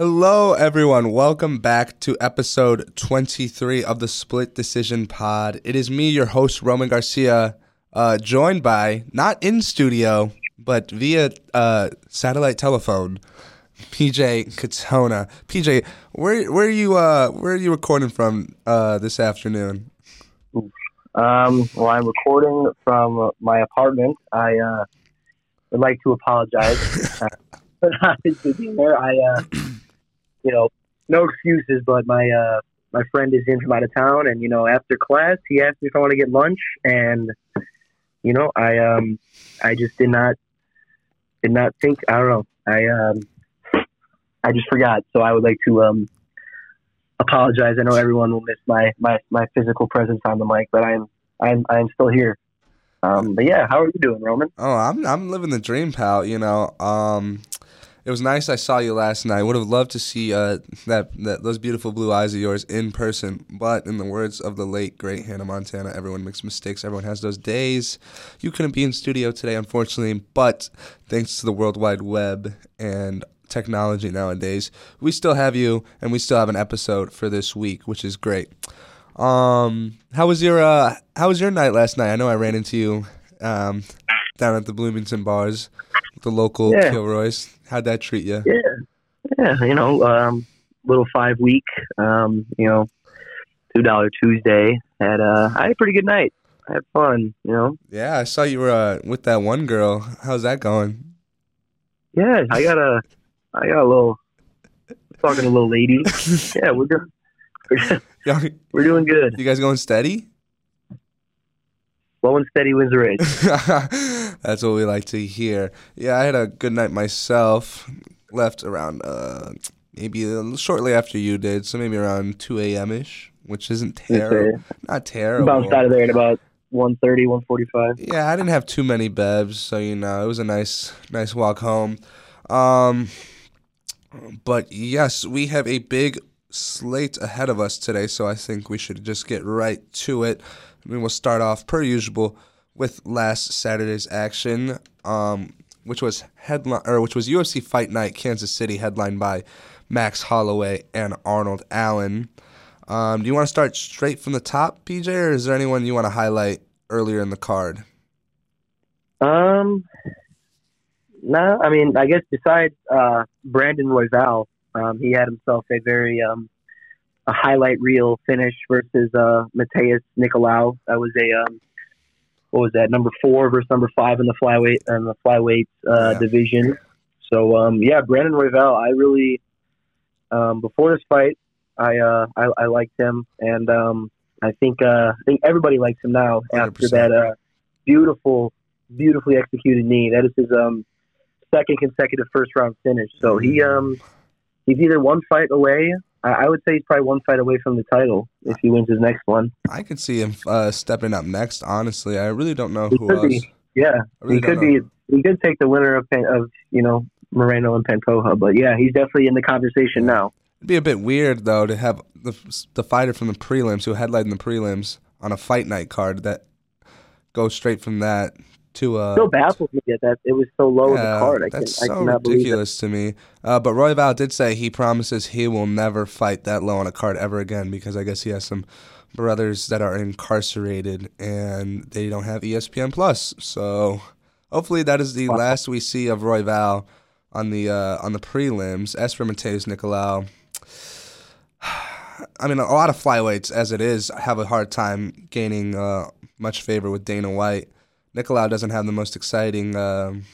Hello, everyone. Welcome back to episode 23 of the Split Decision Pod. It is me, your host, Roman Garcia, uh, joined by, not in studio, but via uh, satellite telephone, PJ Katona. PJ, where where are you uh, where are you recording from uh, this afternoon? Um, well, I'm recording from my apartment. I uh, would like to apologize for not being there. I, uh, you know, no excuses, but my uh, my friend is in from out of town, and you know, after class, he asked me if I want to get lunch, and you know, I um, I just did not did not think. I don't know. I um, I just forgot. So I would like to um, apologize. I know everyone will miss my, my, my physical presence on the mic, but I'm I'm I'm still here. Um, but yeah, how are you doing, Roman? Oh, I'm I'm living the dream, pal. You know, um, it was nice. I saw you last night. Would have loved to see uh, that that those beautiful blue eyes of yours in person. But in the words of the late great Hannah Montana, everyone makes mistakes. Everyone has those days. You couldn't be in studio today, unfortunately. But thanks to the World Wide Web and technology nowadays, we still have you, and we still have an episode for this week, which is great. Um, how was your uh, how was your night last night? I know I ran into you um, down at the Bloomington bars, the local Yeah. Kilroy's. How'd that treat you? Yeah, yeah. You know, um, little five week. Um, you know, two dollar Tuesday. Had uh, I had a pretty good night. I had fun. You know. Yeah, I saw you were uh, with that one girl. How's that going? Yeah, I got a, I got a little talking to a little lady. Yeah, we're doing, we're, we're doing good. You guys going steady? Slow and steady wins the race. That's what we like to hear. Yeah, I had a good night myself. Left around uh, maybe shortly after you did, so maybe around 2 a.m. ish, which isn't terrible. Not terrible. Bounced out of there at about 130, 145. Yeah, I didn't have too many bevs, so you know it was a nice, nice walk home. Um, but yes, we have a big slate ahead of us today, so I think we should just get right to it. We will start off per usual with last Saturday's action, um, which was headline or which was UFC Fight Night, Kansas City, headlined by Max Holloway and Arnold Allen. Um, do you want to start straight from the top, PJ, or is there anyone you want to highlight earlier in the card? Um, no, I mean, I guess besides uh, Brandon Royval, um, he had himself a very um, a highlight reel finish versus uh, Matheus Nicolau. That was a um, what was that number four versus number five in the flyweight in the flyweight uh, Yeah. division. So um, yeah, Brandon Royval, I really um, before this fight, I, uh, I I liked him, and um, I think uh, I think everybody likes him now after 100%. that uh, beautiful, beautifully executed knee. That is his um, second consecutive first round finish. So he um, he's either one fight away. I, I would say he's probably one fight away from the title if he wins his next one. I could see him uh, stepping up next. Honestly, I really don't know He who else. be. Yeah, really he could know. be. He could take the winner of of you know Moreno and Pantoja, but yeah, he's definitely in the conversation now. It'd be a bit weird though to have the the fighter from the prelims who headlined the prelims on a fight night card that goes straight from that to uh. still baffles me that it was so low in the card. I, can, that's I so it. ridiculous to me. Uh, but Royval did say he promises he will never fight that low on a card ever again because I guess he has some brothers that are incarcerated and they don't have ESPN Plus. So hopefully that is the Wow. last we see of Royval on the uh, on the prelims. As for Matheus Nicolau, I mean a lot of flyweights as it is have a hard time gaining uh, much favor with Dana White. Nicolau doesn't have the most exciting. um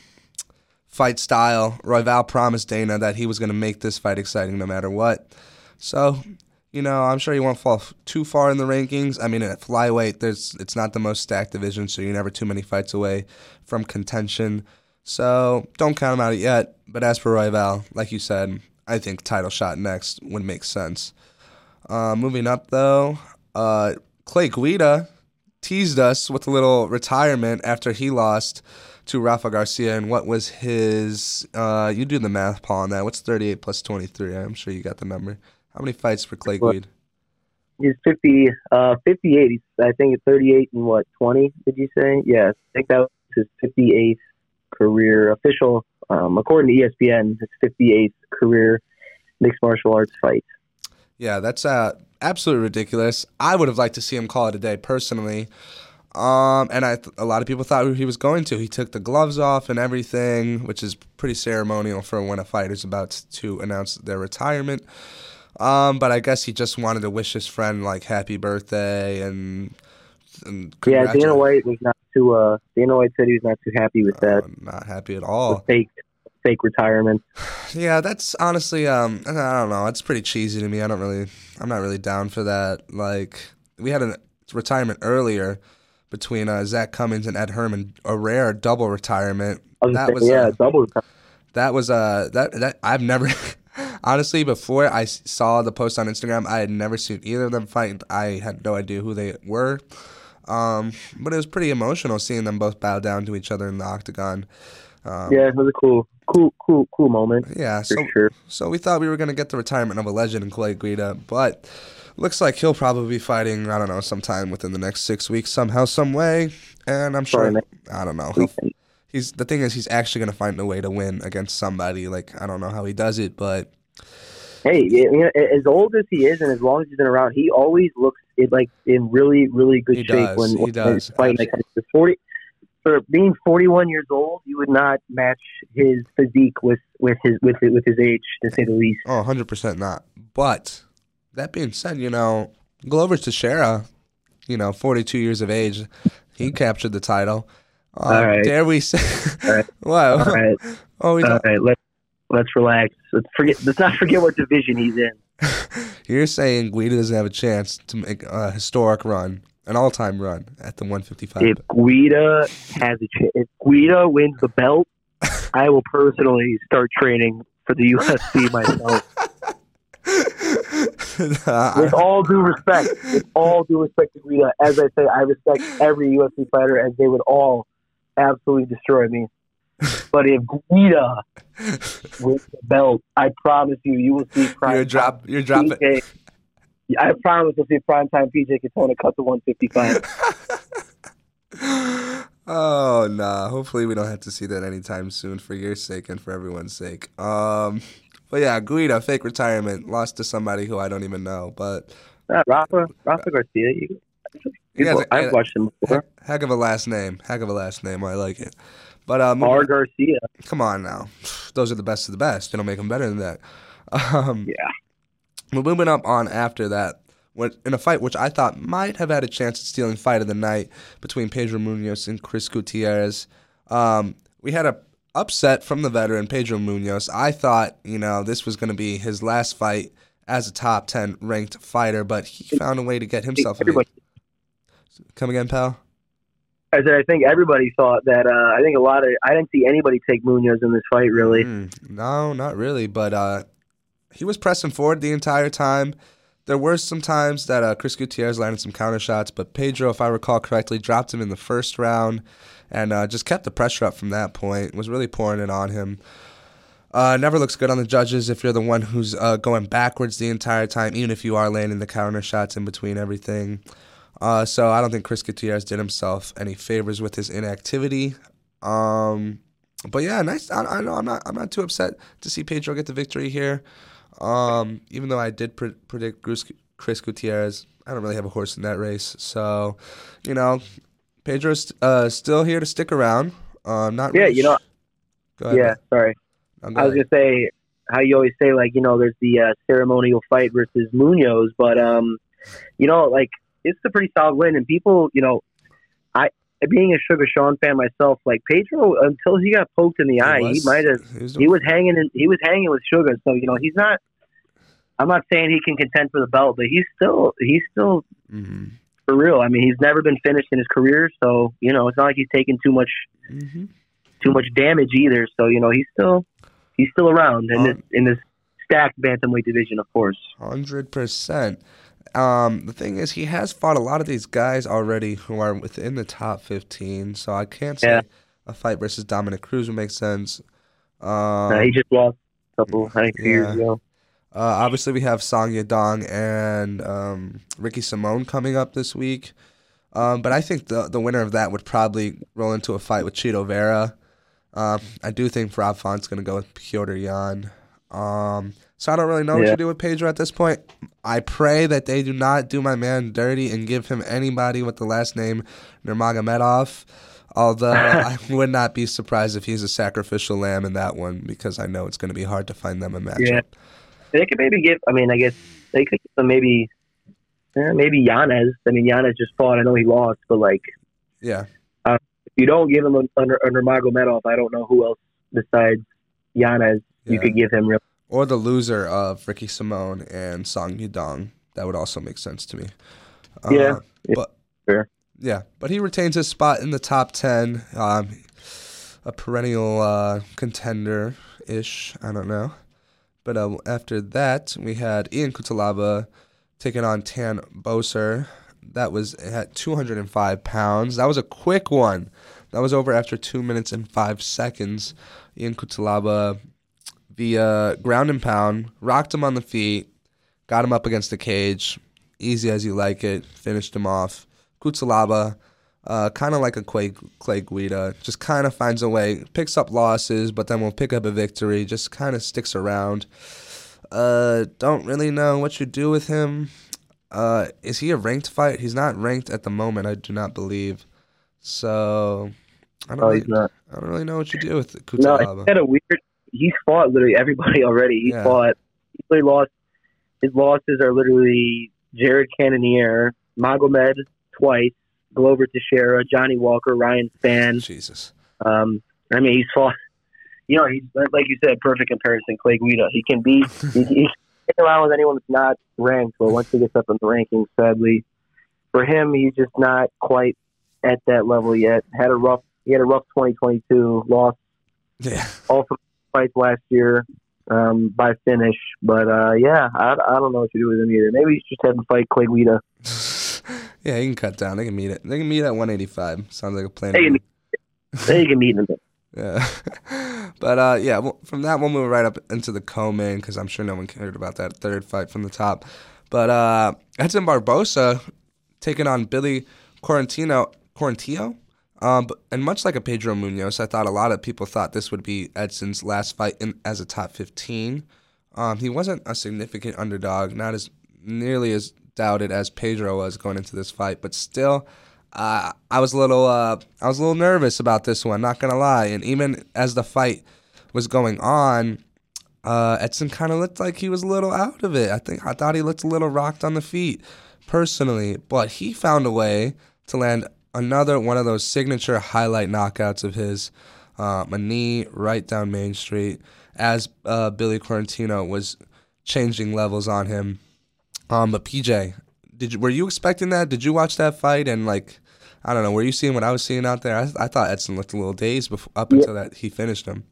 fight style. Royval promised Dana that he was going to make this fight exciting no matter what. So, you know, I'm sure he won't fall f- too far in the rankings. I mean, at flyweight, there's it's not the most stacked division, so you're never too many fights away from contention. So don't count him out yet. But as for Royval, like you said, I think title shot next would make sense. Uh, moving up though, uh, Clay Guida teased us with a little retirement after he lost to Rafa Garcia. And what was his? Uh, you do the math, Paul, on that. What's 38 plus 23? I'm sure you got the number. How many fights for Clay? Guida? He's 50, uh, 58. He's, I think it's 38 and what, 20, did you say? Yeah, I think that was his 58th career official, um, according to ESPN, his 58th career mixed martial arts fight. Yeah, that's uh, absolutely ridiculous. I would have liked to see him call it a day personally. Um, and I, th- a lot of people thought he was going to. He took the gloves off and everything, which is pretty ceremonial for when a fighter's about to announce their retirement. Um, but I guess he just wanted to wish his friend like happy birthday and. and Yeah, Dana White was not too. Uh, Dana White said he was not too happy with that Uh, not happy at all. fake, fake retirement. Yeah, that's honestly, um, I don't know. It's pretty cheesy to me. I don't really, I'm not really down for that. Like, we had a retirement earlier between uh, Zach Cummings and Ed Herman, a rare double retirement. Was That gonna was, say, yeah, uh, double retirement. That was uh, that that I've never, honestly, before I saw the post on Instagram, I had never seen either of them fight. I had no idea who they were. Um, but it was pretty emotional seeing them both bow down to each other in the octagon. Um, Yeah, it was cool, cool, cool, cool moment yeah. for So sure. So we thought we were going to get the retirement of a legend in Clay Guida, but looks like he'll probably be fighting, I don't know, sometime within the next six weeks, somehow, some way. And I'm sure, Sorry, I don't know. He's The thing is, he's actually going to find a way to win against somebody. Like, I don't know how he does it, but Hey, you know, as old as he is, and as long as he's been around, he always looks it like in really, really good He shape does, when, he when does, fighting. Like he's forty, for being forty-one years old, you would not match his physique with with his with with his age, to say the least. oh, 100% not. But that being said, you know, Glover Teixeira, you know, 42 years of age, he captured the title. Uh, All right. Dare we say? All right. what? All right, Oh, all right. Let's let's relax. Let's forget. Let's not forget what division he's in. You're saying Guida doesn't have a chance to make a historic run, an all-time run at the 155. If Guida has a chance, if Guida wins the belt, I will personally start training for the UFC myself. with all due respect, with all due respect to Guida, as I say, I respect every UFC fighter as they would all absolutely destroy me. But if Guida wins the belt, I promise you, you will see you're drop. You're dropping. I promise you'll see primetime PJ Katona cut to 155. oh nah. Hopefully we don't have to see that anytime soon for your sake and for everyone's sake. Um, but yeah, Guida fake retirement lost to somebody who I don't even know, but Uh, Rafa, Rafa Garcia. You, people, a- I've watched him before. heck of a last name. Heck of a last name. I like it. But um, R. Garcia. come on now, those are the best of the best. They don't make them better than that. Um, Yeah. Moving up on after that. In a fight which I thought might have had a chance at stealing fight of the night between Pedro Munoz and Chris Gutierrez, um, we had a upset from the veteran Pedro Munoz. I thought you know this was going to be his last fight as a top ten ranked fighter, but he found a way to get himself. Everybody, Come again, pal. I said I think everybody thought that. Uh, I think a lot of. I didn't see anybody take Munoz in this fight. Really, Mm, no, not really. But uh, he was pressing forward the entire time. There were some times that uh, Chris Gutierrez landed some counter shots, but Pedro, if I recall correctly, dropped him in the first round and uh, just kept the pressure up from that point. Was really pouring it on him. Uh, never looks good on the judges if you're the one who's uh, going backwards the entire time, even if you are landing the counter shots in between everything. Uh, so I don't think Chris Gutierrez did himself any favors with his inactivity. Um, but yeah, nice. I, I know I'm not. I'm not too upset to see Pedro get the victory here. Um, even though I did pre- predict Chris, Chris Gutierrez, I don't really have a horse in that race. So, you know, Pedro's uh, still here to stick around. Um, not Yeah, really you know- ahead, yeah. man. Sorry, I was gonna say how you always say like you know there's the uh, ceremonial fight versus Munoz, but um, you know like it's a pretty solid win, and people you know, being a Sugar Sean fan myself, like Pedro until he got poked in the eye, he might have he was he was hanging in, he was hanging with Sugar, so you know he's not. I'm not saying he can contend for the belt, but he's still he's still Mhm. for real. I mean, he's never been finished in his career, so you know it's not like he's taking too much Mhm. too much damage either. So you know he's still he's still around in this Um, in this stacked bantamweight division, of course. Hundred percent. Um, the thing is, he has fought a lot of these guys already who are within the top fifteen. So I can't say Yeah. a fight versus Dominic Cruz would make sense. Um, Uh, he just lost a couple, I think, two years ago. Uh, obviously, we have Song Yadong and um, Ricky Simone coming up this week. Um, but I think the the winner of that would probably roll into a fight with Chito Vera. Um, I do think Rob Font's going to go with Petr Yan. Um, So I don't really know what Yeah. you do with Pedro at this point. I pray that they do not do my man dirty and give him anybody with the last name Nurmagomedov. Although I would not be surprised if he's a sacrificial lamb in that one because I know it's going to be hard to find them a matchup. Yeah. They could maybe give. I mean, I guess they could give them maybe, eh, maybe Yanez. I mean, Yanez just fought. I know he lost, but like, Yeah. if you don't give him under under Magomedov, I don't know who else besides Yanez you could give him. Real. Or the loser of Ricky Simone and Song Yadong. That would also make sense to me. Uh, Yeah. Yeah. But Fair. yeah, but he retains his spot in the top ten. Um, a perennial uh, contender ish. I don't know. But uh, after that, we had Ion Cutelaba taking on Tan Boser. That was at 205 pounds. That was a quick one. That was over after two minutes and five seconds. Ion Cutelaba via ground and pound, rocked him on the feet, got him up against the cage, easy as you like it, finished him off. Cutelaba, uh, kind of like a Clay, Clay Guida, just kind of finds a way, picks up losses, but then will pick up a victory, just kind of sticks around. Uh, don't really know what you do with him. Uh, is he a ranked fight? He's not ranked at the moment, I do not believe. So, I don't, Oh, really. I don't really know what you do with Cutelaba. No, he's had a weird. He's fought literally everybody already. He Yeah. fought. He literally lost. His losses are literally Jared Cannonier, Magomed twice, Glover Teixeira, Johnny Walker, Ryan Spann. Jesus. Um, I mean, he's fought. You know, he's like you said, perfect comparison. Clay Guida. He can beat. he, he can get around with anyone that's not ranked. But once he gets up in the rankings, sadly, for him, he's just not quite at that level yet. Had a rough. He had a rough 2022. Lost Yeah. all three fights last year um, by finish. But uh, yeah, I, I don't know what to do with him either. Maybe he's just have to fight Clay Guida. yeah, he can cut down. They can meet it. They can meet at 185. Sounds like a plan. They can me. Then you can meet him. Yeah. but uh, yeah, well, from that we'll move right up into the co-main because I'm sure no one cared about that third fight from the top. But uh, Edson Barbosa taking on Billy Quarantino, Quarantillo. Um, but, and much like a Pedro Munoz, I thought a lot of people thought this would be Edson's last fight in, as a top 15. Um, he wasn't a significant underdog, not as nearly as doubted as Pedro was going into this fight, but still, uh, I was a little, uh, I was a little nervous about this one. Not gonna lie, and even as the fight was going on, uh, Edson kind of looked like he was a little out of it. I think I thought he looked a little rocked on the feet, personally, but he found a way to land another one of those signature highlight knockouts of his, um, a knee right down Main Street as uh, Billy Quarantino was changing levels on him. Um, but PJ, did you were you expecting that? Did you watch that fight and like? I don't know. Were you seeing what I was seeing out there? I, I thought Edson looked a little dazed before, up Yeah. until that he finished him.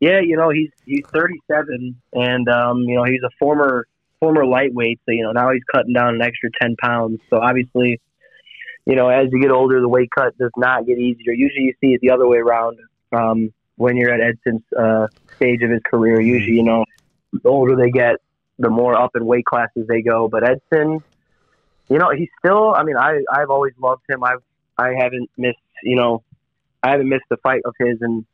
Yeah, you know he's he's 37, and um, you know he's a former former lightweight. So you know now he's cutting down an extra 10 pounds. So obviously, you know as you get older, the weight cut does not get easier. Usually you see it the other way around. Um, when you're at Edson's uh, stage of his career, usually you know the older they get, the more up in weight classes they go. But Edson, you know he's still. I mean, I I've always loved him. I've I haven't missed you know I haven't missed a fight of his in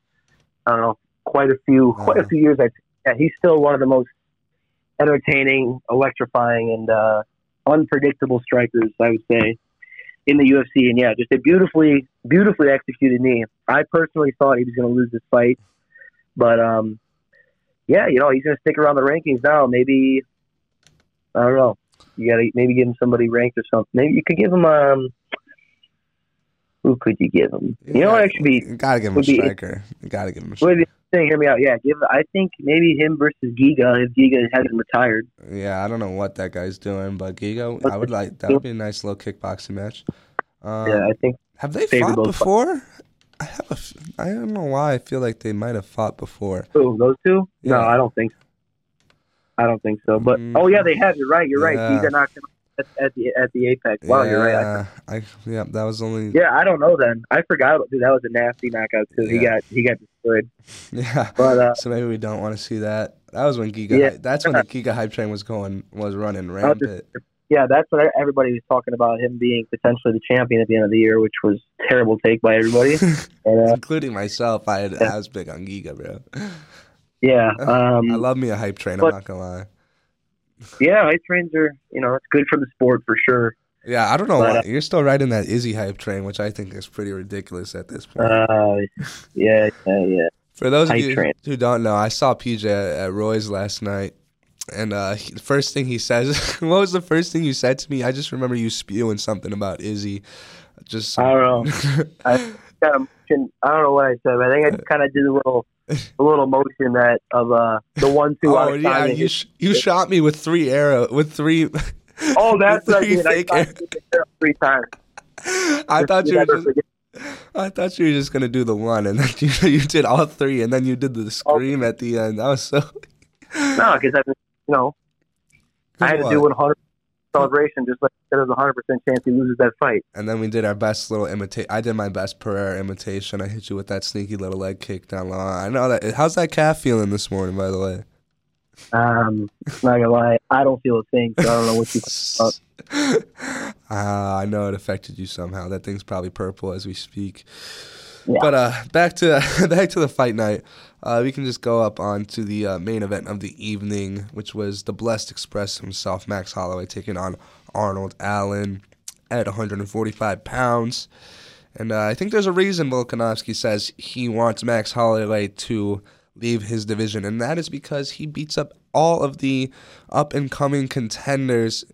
I don't know quite a few quite a few years. I yeah, he's still one of the most entertaining, electrifying, and uh, unpredictable strikers. I would say in the UFC, and yeah, just a beautifully beautifully executed knee. I personally thought he was going to lose this fight, but um, yeah, you know he's going to stick around the rankings now. Maybe I don't know. You got to maybe give him somebody ranked or something. Maybe you could give him um. Who could you give him? You know, what actually, you gotta give him a be- striker. You gotta give him a striker. thing, hear me out. Yeah, give. I think maybe him versus Giga if Giga hasn't retired. Yeah, I don't know what that guy's doing, but Gigo, I would like that would be a nice little kickboxing match. Um, yeah, I think. have they fought before? I have a, f- I don't know why I feel like they might have fought before. Who those two? No, I don't think. So. I don't think so. But Mm. oh yeah, they have. You're right. You're right. Yeah. Giga knocked him at, at the at the apex. Wow, you're right. I, Yeah, I, yeah, that was only yeah, I don't know. Then I forgot. Dude, that was a nasty knockout too. He got he got destroyed. yeah. But uh, So maybe we don't want to see that. That was when Giga. Yeah. That's when the Giga hype train was going was running rampant. yeah, that's what everybody was talking about. Him being potentially the champion at the end of the year, which was a terrible take by everybody. and, uh, Including myself, I had, Yeah. I was big on Giga, bro. Yeah. Um, I love me a hype train. but- I'm not gonna lie. Yeah, ice trains are you know it's good for the sport for sure. Yeah, I don't know But, why uh, you're still riding that Izzy hype train, which I think is pretty ridiculous at this point. Uh, yeah, yeah, yeah. For those of you train. who don't know, I saw PJ at, at Roy's last night, and uh, he, the first thing he says, "What was the first thing you said to me?" I just remember you spewing something about Izzy. Just I don't know. I kind of motion, I don't know what I said, but I think I kind of did a little, a little motion that of uh the one two. oh yeah, you sh- you shot me with three arrow with three. oh, that's what I did. I fake tried arrow- to get there three times. I thought you were just, forget. I thought you were just gonna do the one, and then you, you did all three, and then you did the scream at the end. That was so. No, because I, you know, I had to do 100 celebration just like there's a 100 percent chance he loses that fight. And then we did our best little imitate. I did my best Pereira imitation. I hit you with that sneaky little leg kick down low. I know that. How's that calf feeling this morning, by the way? Um, not gonna lie, I don't feel a thing, so I don't know what you. Ah, I know it affected you somehow. That thing's probably purple as we speak. But uh, back to back to the fight night. Uh, we can just go up on to the uh, main event of the evening, which was the Blessed Express himself, Max Holloway, taking on Arnold Allen at 145 pounds. And uh, I think there's a reason Volkanovski says he wants Max Holloway to leave his division, and that is because he beats up all of the up and coming contenders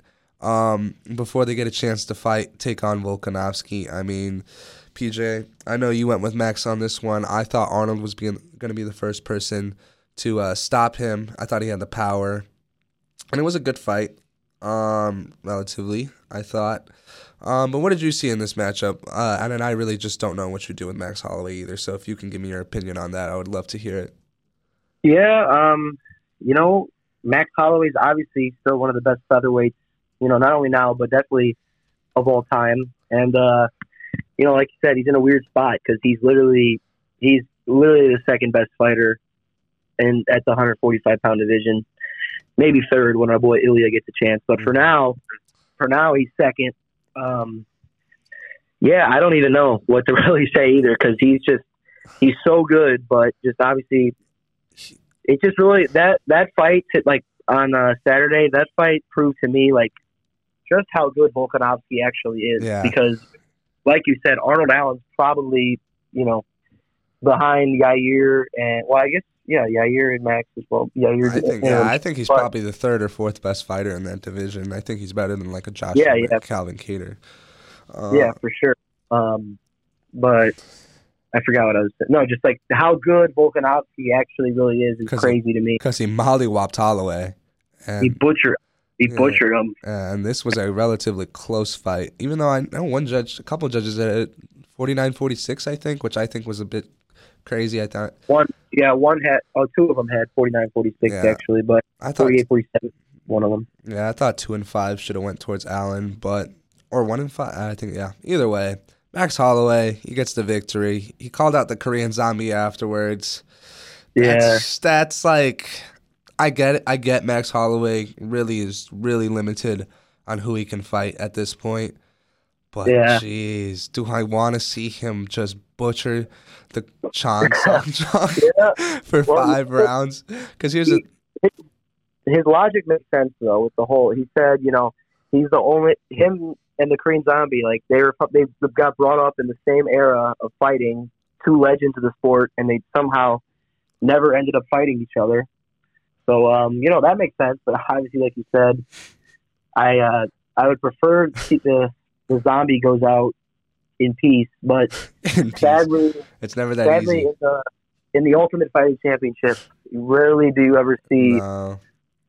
um, before they get a chance to fight, take on Volkanovski. I mean, PJ, I know you went with Max on this one. I thought Arnold was being going to be the first person to uh, stop him. I thought he had the power, and it was a good fight, um, relatively. I thought. Um, but what did you see in this matchup? Uh, and then I really just don't know what you do with Max Holloway either. So if you can give me your opinion on that, I would love to hear it. Yeah, um, you know, Max Holloway's obviously still one of the best featherweights, you know, not only now, but definitely of all time. And, uh, you know, like you said, he's in a weird spot because he's literally, he's literally the second best fighter in, at the 145 pound division. Maybe third when our boy Ilya gets a chance. But for now, for now, he's second. Um, yeah, I don't even know what to really say either because he's just, he's so good, but just obviously it just really that that fight like on uh, Saturday. That fight proved to me like just how good Volkanovski actually is. Yeah. Because, like you said, Arnold Allen's probably you know behind Yair and well, I guess yeah, Yair and Max as well. Yair, I think and- yeah, I think he's but- probably the third or fourth best fighter in that division. I think he's better than like a Josh Yeah, yeah. Calvin Kattar. Uh, yeah, for sure. Um, but I forgot what I was. saying. No, just like how good Volkanovski actually really is is crazy to me. because he mollywopped Holloway, He butchered. He Yeah. butchered him. and this was a relatively close fight. Even though I know one judge, a couple judges at 49-46, I think, which I think was a bit crazy. I thought One, yeah, one had, oh, two of them had 49 46 Yeah. actually, but I thought 48 47, one of them. Yeah, I thought two and five should have went towards Allen, but or one and five. I think yeah. Either way, Max Holloway he gets the victory. He called out the Korean Zombie afterwards. Yeah. That's, that's like I get it. I get Max Holloway really is really limited on who he can fight at this point. But Yeah. jeez, do I want to see him just butcher the Chan Sung Jung for Well, five rounds? Because here's a His logic makes sense, though, with the whole, he said, you know, he's the only, him and the Korean Zombie, like, they were, they got brought up in the same era of fighting, two legends of the sport, and they somehow never ended up fighting each other. So, um, you know, that makes sense, but obviously, like you said, I, uh, I would prefer the, the zombie goes out in peace, but in peace. sadly, It's never that sadly, easy. in the in the Ultimate Fighting Championship, rarely do you ever see No.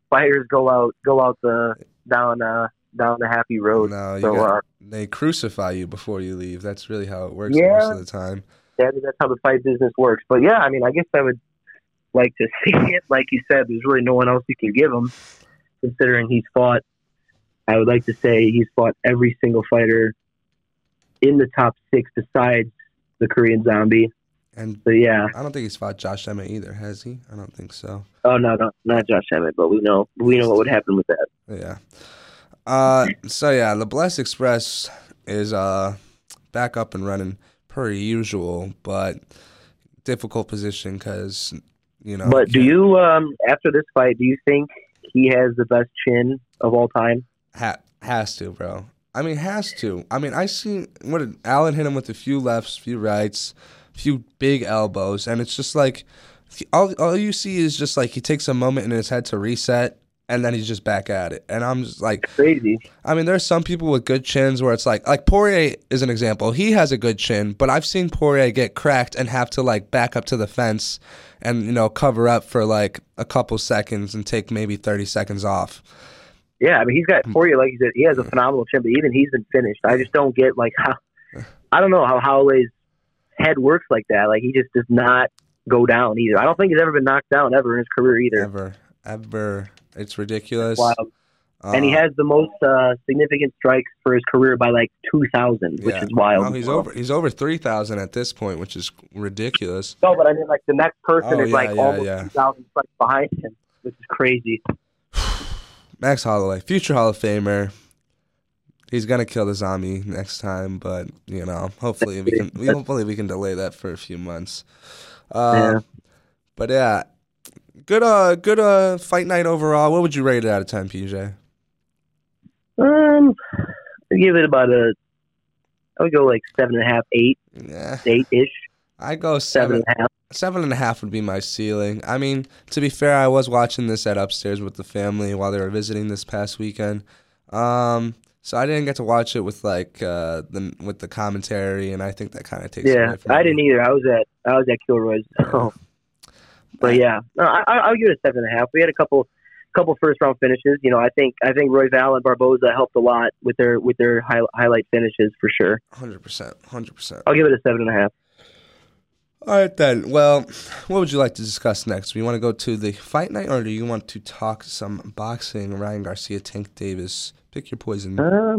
fighters go out go out the down uh down the happy road. No, you so got, uh, they crucify you before you leave. That's really how it works Yeah. most of the time. that, that's how the fight business works. But yeah, I mean, I guess I would like to see it. Like you said, there's really no one else you can give him, considering he's fought. I would like to say he's fought every single fighter in the top six besides the Korean Zombie. And So yeah, I don't think he's fought Josh Emmett either, has he? I don't think so. oh no, no, not Josh Emmett, but we know we know what would happen with that. Yeah. Uh, so yeah, the Bless Express is uh back up and running per usual, but difficult position because You know. But do you, um, after this fight, do you think he has the best chin of all time? Ha- has to, bro. I mean, has to. I mean, I seen what did Allen hit him with a few lefts, few rights, few big elbows, and it's just like all all you see is just like he takes a moment in his head to reset, and then he's just back at it. And I'm just like, Crazy. I mean, there's some people with good chins where it's like, like Poirier is an example. He has a good chin, but I've seen Poirier get cracked and have to like back up to the fence and you know cover up for like a couple seconds and take maybe 30 seconds off. Yeah, I mean, he's got Hmm. Poirier, like you said, he has a phenomenal chin, but even he's been finished. I just don't get like how. I don't know how Holloway's head works like that. Like he just does not go down either. I don't think he's ever been knocked down ever in his career either. Ever, ever, it's ridiculous. Wild. and he Uh, has the most uh, significant strikes for his career by like two thousand, which yeah. is wild. No, he's over. He's over three thousand at this point, which is ridiculous. No, but I mean, like the next person Oh, is yeah, like yeah, almost yeah. two thousand strikes behind him, which is crazy. Max Holloway, future Hall of Famer. He's gonna kill the zombie next time, but you know, hopefully we can. We, hopefully we can delay that for a few months. Uh, Yeah. But yeah, good. Uh, good. Uh, fight night overall. What would you rate it out of ten, PJ? Um, I give it about a. I would go like seven and a half, eight, Yeah, eight ish, I go seven seven. and a half. Seven and a half would be my ceiling. I mean, to be fair, I was watching this at upstairs with the family while they were visiting this past weekend. Um, so I didn't get to watch it with like uh, the with the commentary, and I think that kind of takes. Yeah, I didn't either. I was at I was at Kilroy's. So. But yeah, no, I, I'll give it a seven and a half. We had a couple, couple first round finishes. You know, I think I think Royval and Barbosa helped a lot with their with their high, highlight finishes for sure. Hundred percent, hundred percent. I'll give it a seven and a half. All right then. Well, what would you like to discuss next? We want to go to the fight night, or do you want to talk some boxing? Ryan Garcia, Tank Davis. Pick your poison. Uh,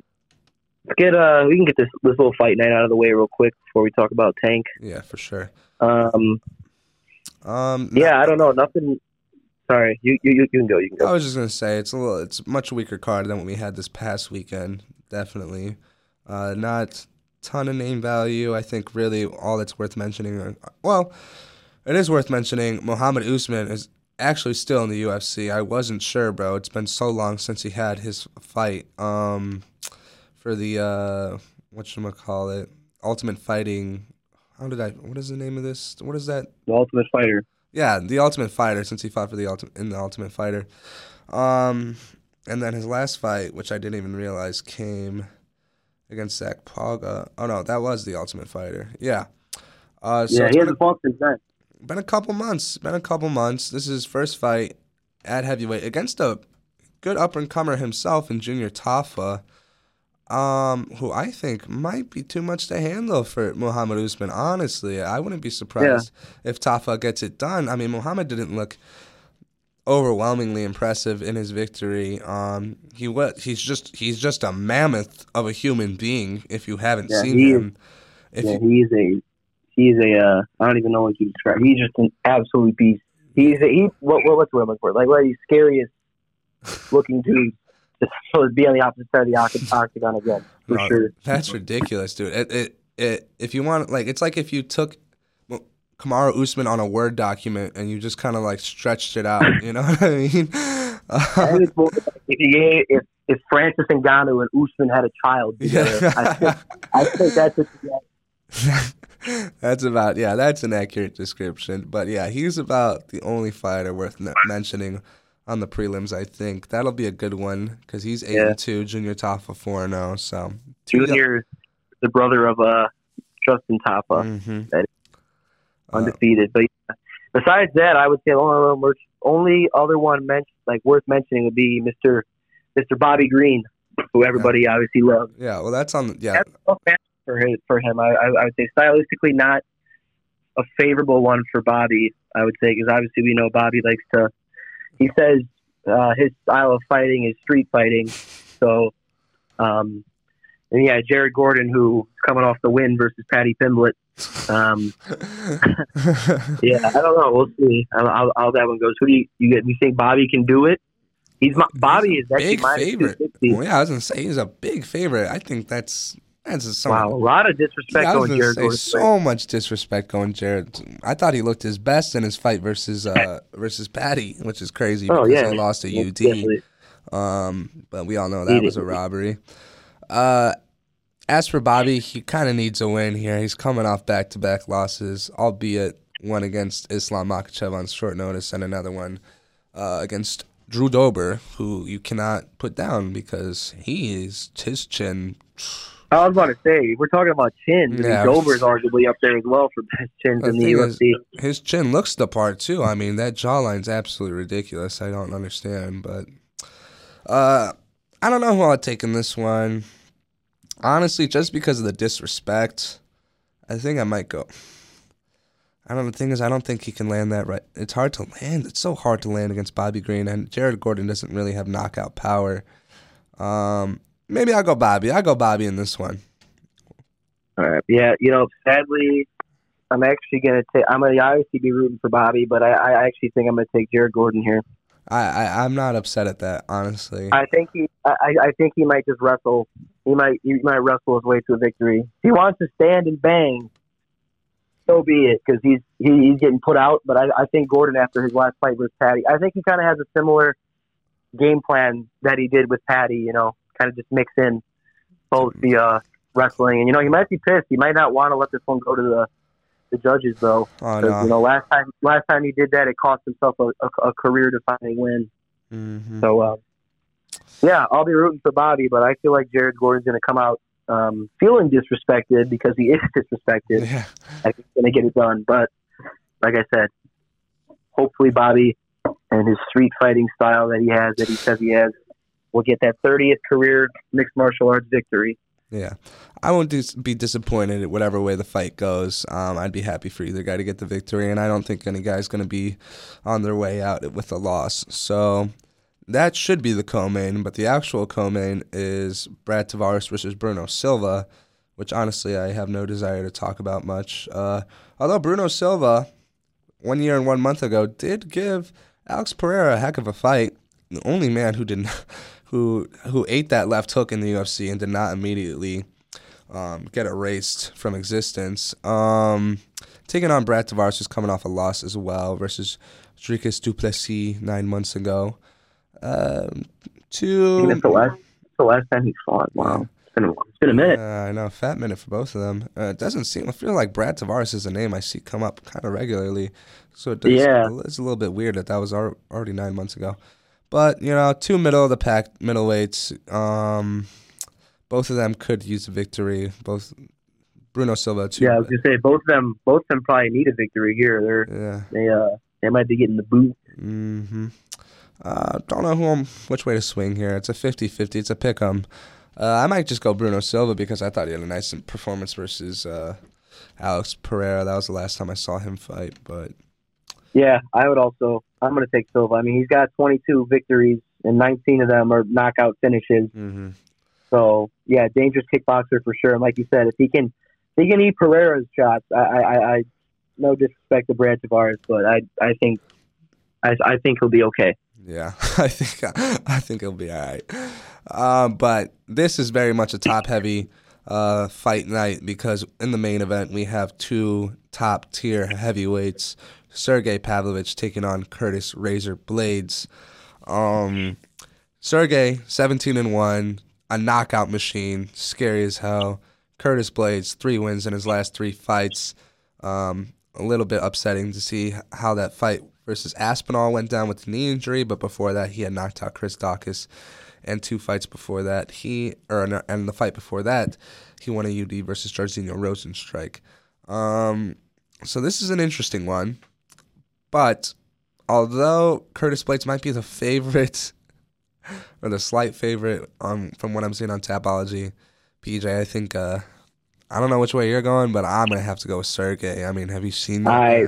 let's get uh, we can get this this little fight night out of the way real quick before we talk about Tank. Yeah, for sure. Um, Um, yeah, I don't know, nothing. Sorry, you you you can go. You can go. I was just gonna say it's a little, it's a much weaker card than what we had this past weekend. Definitely, uh, not ton of name value. I think really all that's worth mentioning. Are, well, it is worth mentioning. Muhammad Usman is actually still in the UFC. I wasn't sure, bro. It's been so long since he had his fight. Um, for the uh, what call it, Ultimate Fighting. How did I? What is the name of this? What is that? The Ultimate Fighter. Yeah, the Ultimate Fighter since he fought for the ultimate in the Ultimate Fighter. Um, and then his last fight, which I didn't even realize came against Zach Pauga. Oh no, that was the Ultimate Fighter. Yeah. Uh, so yeah, he been, hasn't fought since then. a, been a couple months. Been a couple months. This is his first fight at heavyweight against a good up and comer himself in Junior Tafa. Um, who I think might be too much to handle for Muhammad Usman. Honestly, I wouldn't be surprised if Tafa gets it done. I mean, Muhammad didn't look overwhelmingly impressive in his victory. Um, he was he's just he's just a mammoth of a human being. If you haven't Yeah, seen is. him, yeah, you, he's a he's a uh, I don't even know what you describe. He's just an absolute beast. He's a, he what, what what's the word I'm looking for? Like what he's scariest looking dude to it'd be on the opposite side of the oct- octagon again for No, sure. That's ridiculous, dude. It, it, it, if you want, like, it's like if you took Kamaru Usman on a Word document and you just kind of like stretched it out. You know what I mean? I think it's more like if you gave, if if Francis Ngannou and Usman had a child together, I, think, I think that's what that's about yeah. That's an accurate description. But yeah, he's about the only fighter worth mentioning on the prelims. I think that'll be a good one because he's eight Yeah. and two, Junior Tafa four and zero. So two young- Junior, the brother of uh Justin Tafa, Mhm. That- Uh, undefeated. But yeah, besides that, I would say the only, only other one mentioned, like worth mentioning would be Mister Mister Bobby Green, who everybody obviously loves. yeah, well, that's on. Yeah, That's for him. For him, I, I, I would say stylistically not a favorable one for Bobby. I would say because obviously we know Bobby likes to. He says uh, his style of fighting is street fighting. So, um, and yeah, Jared Gordon, who's coming off the win versus Paddy Pimblett. Um, yeah, I don't know. We'll see how, that one goes. Who do you you, get, you think Bobby can do it? He's my, Bobby is actually big minus favorite. Well, yeah, I was gonna say he's a big favorite. I think that's That's just so, Wow, a lot of disrespect Yeah, I was on gonna Jared say, so much disrespect going Jared. I thought he looked his best in his fight versus uh versus Paddy, which is crazy Oh, because yeah. he lost to UD. Definitely. Um, but we all know that was a robbery. Uh, as for Bobby, he kind of needs a win here. He's coming off back to back losses, albeit one against Islam Makhachev on short notice and another one uh, against Drew Dober, who you cannot put down because he is his chin. I was about to say, we're talking about chins. Yeah. mean, Dober's arguably up there as well for best chins The in the thing is- UFC. His chin looks the part too. I mean, that jawline's absolutely ridiculous. I don't understand, but uh, I don't know who I'll take in this one. Honestly, just because of the disrespect, I think I might go. I don't. The thing is, I don't think he can land that right. It's hard to land. It's so hard to land against Bobby Green, and Jared Gordon doesn't really have knockout power. Um, maybe I'll go Bobby. I'll go Bobby in this one. All right. Yeah, you know, sadly, I'm actually going to take. I'm going to obviously be rooting for Bobby, but I, I actually think I'm going to take Jared Gordon here. I, I I'm not upset at that, honestly. I think he. I, I think he might just wrestle. He might. He might wrestle his way to a victory. If he wants to stand and bang, so be it, because he's he, he's getting put out. But I, I think Gordon, after his last fight with Paddy, I think he kind of has a similar game plan that he did with Paddy. You know, kind of just mix in both the uh, wrestling and you know he might be pissed. He might not want to let this one go to the the judges though. oh no. You know, last time last time he did that, it cost himself a, a, a career defining win. hmm So, uh, yeah, I'll be rooting for Bobby, but I feel like Jared Gordon's going to come out um, feeling disrespected because he is disrespected. Yeah. I think he's going to get it done. But like I said, hopefully Bobby and his street fighting style that he has, that he says he has, will get that 30th career mixed martial arts victory. Yeah, I won't dis- be disappointed at whatever way the fight goes. Um, I'd be happy for either guy to get the victory, and I don't think any guy's going to be on their way out with a loss. So that should be the co-main, but the actual co-main is Brad Tavares versus Bruno Silva, which honestly I have no desire to talk about much. Uh, although Bruno Silva, one year and one month ago, did give Alex Pereira a heck of a fight. The only man who didn't who who ate that left hook in the UFC and did not immediately um, get erased from existence. Um, taking on Brad Tavares, who's coming off a loss as well versus Dricus Du Plessis nine months ago. Um, two. that's the last, that's the last time he fought. Wow. It's been, a- it's been a minute. Uh, I know, fat minute for both of them. Uh, it doesn't seem. I feel like Brad Tavares is a name I see come up kind of regularly, so it does, Yeah. it's a little bit weird that that was already nine months ago. But you know, two middle of the pack middleweights. Um, both of them could use a victory. Both Bruno Silva too. Yeah, I was gonna say both of them. Both of them probably need a victory here. They're yeah. they uh they might be getting the boot. Mm-hmm. Uh, don't know who I'm, which way to swing here. It's a 50-50. It's a pick 'em. Uh, I might just go Bruno Silva because I thought he had a nice performance versus uh, Alex Pereira. That was the last time I saw him fight. But Yeah, I would also. I'm gonna take Silva. I mean, he's got 22 victories and 19 of them are knockout finishes. mm-hmm. So yeah, dangerous kickboxer for sure. And like you said, if he can, if he can eat Pereira's shots. I, I, I, no disrespect to Brad Tavares, but I, I think, I, I think he'll be okay. Yeah, I think I think it'll be all right. Um, but this is very much a top heavy uh, fight night because in the main event we have two top tier heavyweights, Sergey Pavlovich taking on Curtis Razor Blaydes. Um, Sergey, seventeen and one, a knockout machine, scary as hell. Curtis Blaydes, three wins in his last three fights. Um, a little bit upsetting to see how that fight versus Aspinall went down with the knee injury, but before that he had knocked out Chris Daukaus, and two fights before that he or and the fight before that he won a UD versus Jairzinho Rozenstruik. Um, so this is an interesting one, but although Curtis Blaydes might be the favorite or the slight favorite um, from what I'm seeing on Tapology, PJ, I think uh, I don't know which way you're going, but I'm gonna have to go with Sergey. I mean, have you seen that? I-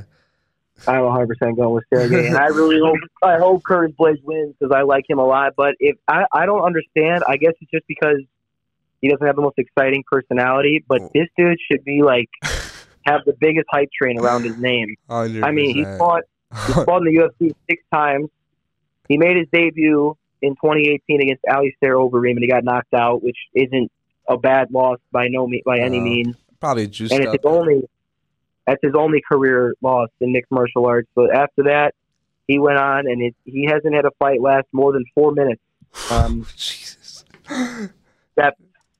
I'm 100 percent going with Sergey, and I really hope I hope Curtis Blaydes wins because I like him a lot. But if I, I don't understand, I guess it's just because he doesn't have the most exciting personality. But Oh. this dude should be like have the biggest hype train around his name. I mean, he fought he fought in the UFC six times. He made his debut in 2018 against Alistair Overeem, and he got knocked out, which isn't a bad loss by no me- by any No. means, Probably juiced and it's up. his only that's his only career loss in mixed martial arts. But after that, he went on, and it, he hasn't had a fight last more than four minutes. Um, Jesus.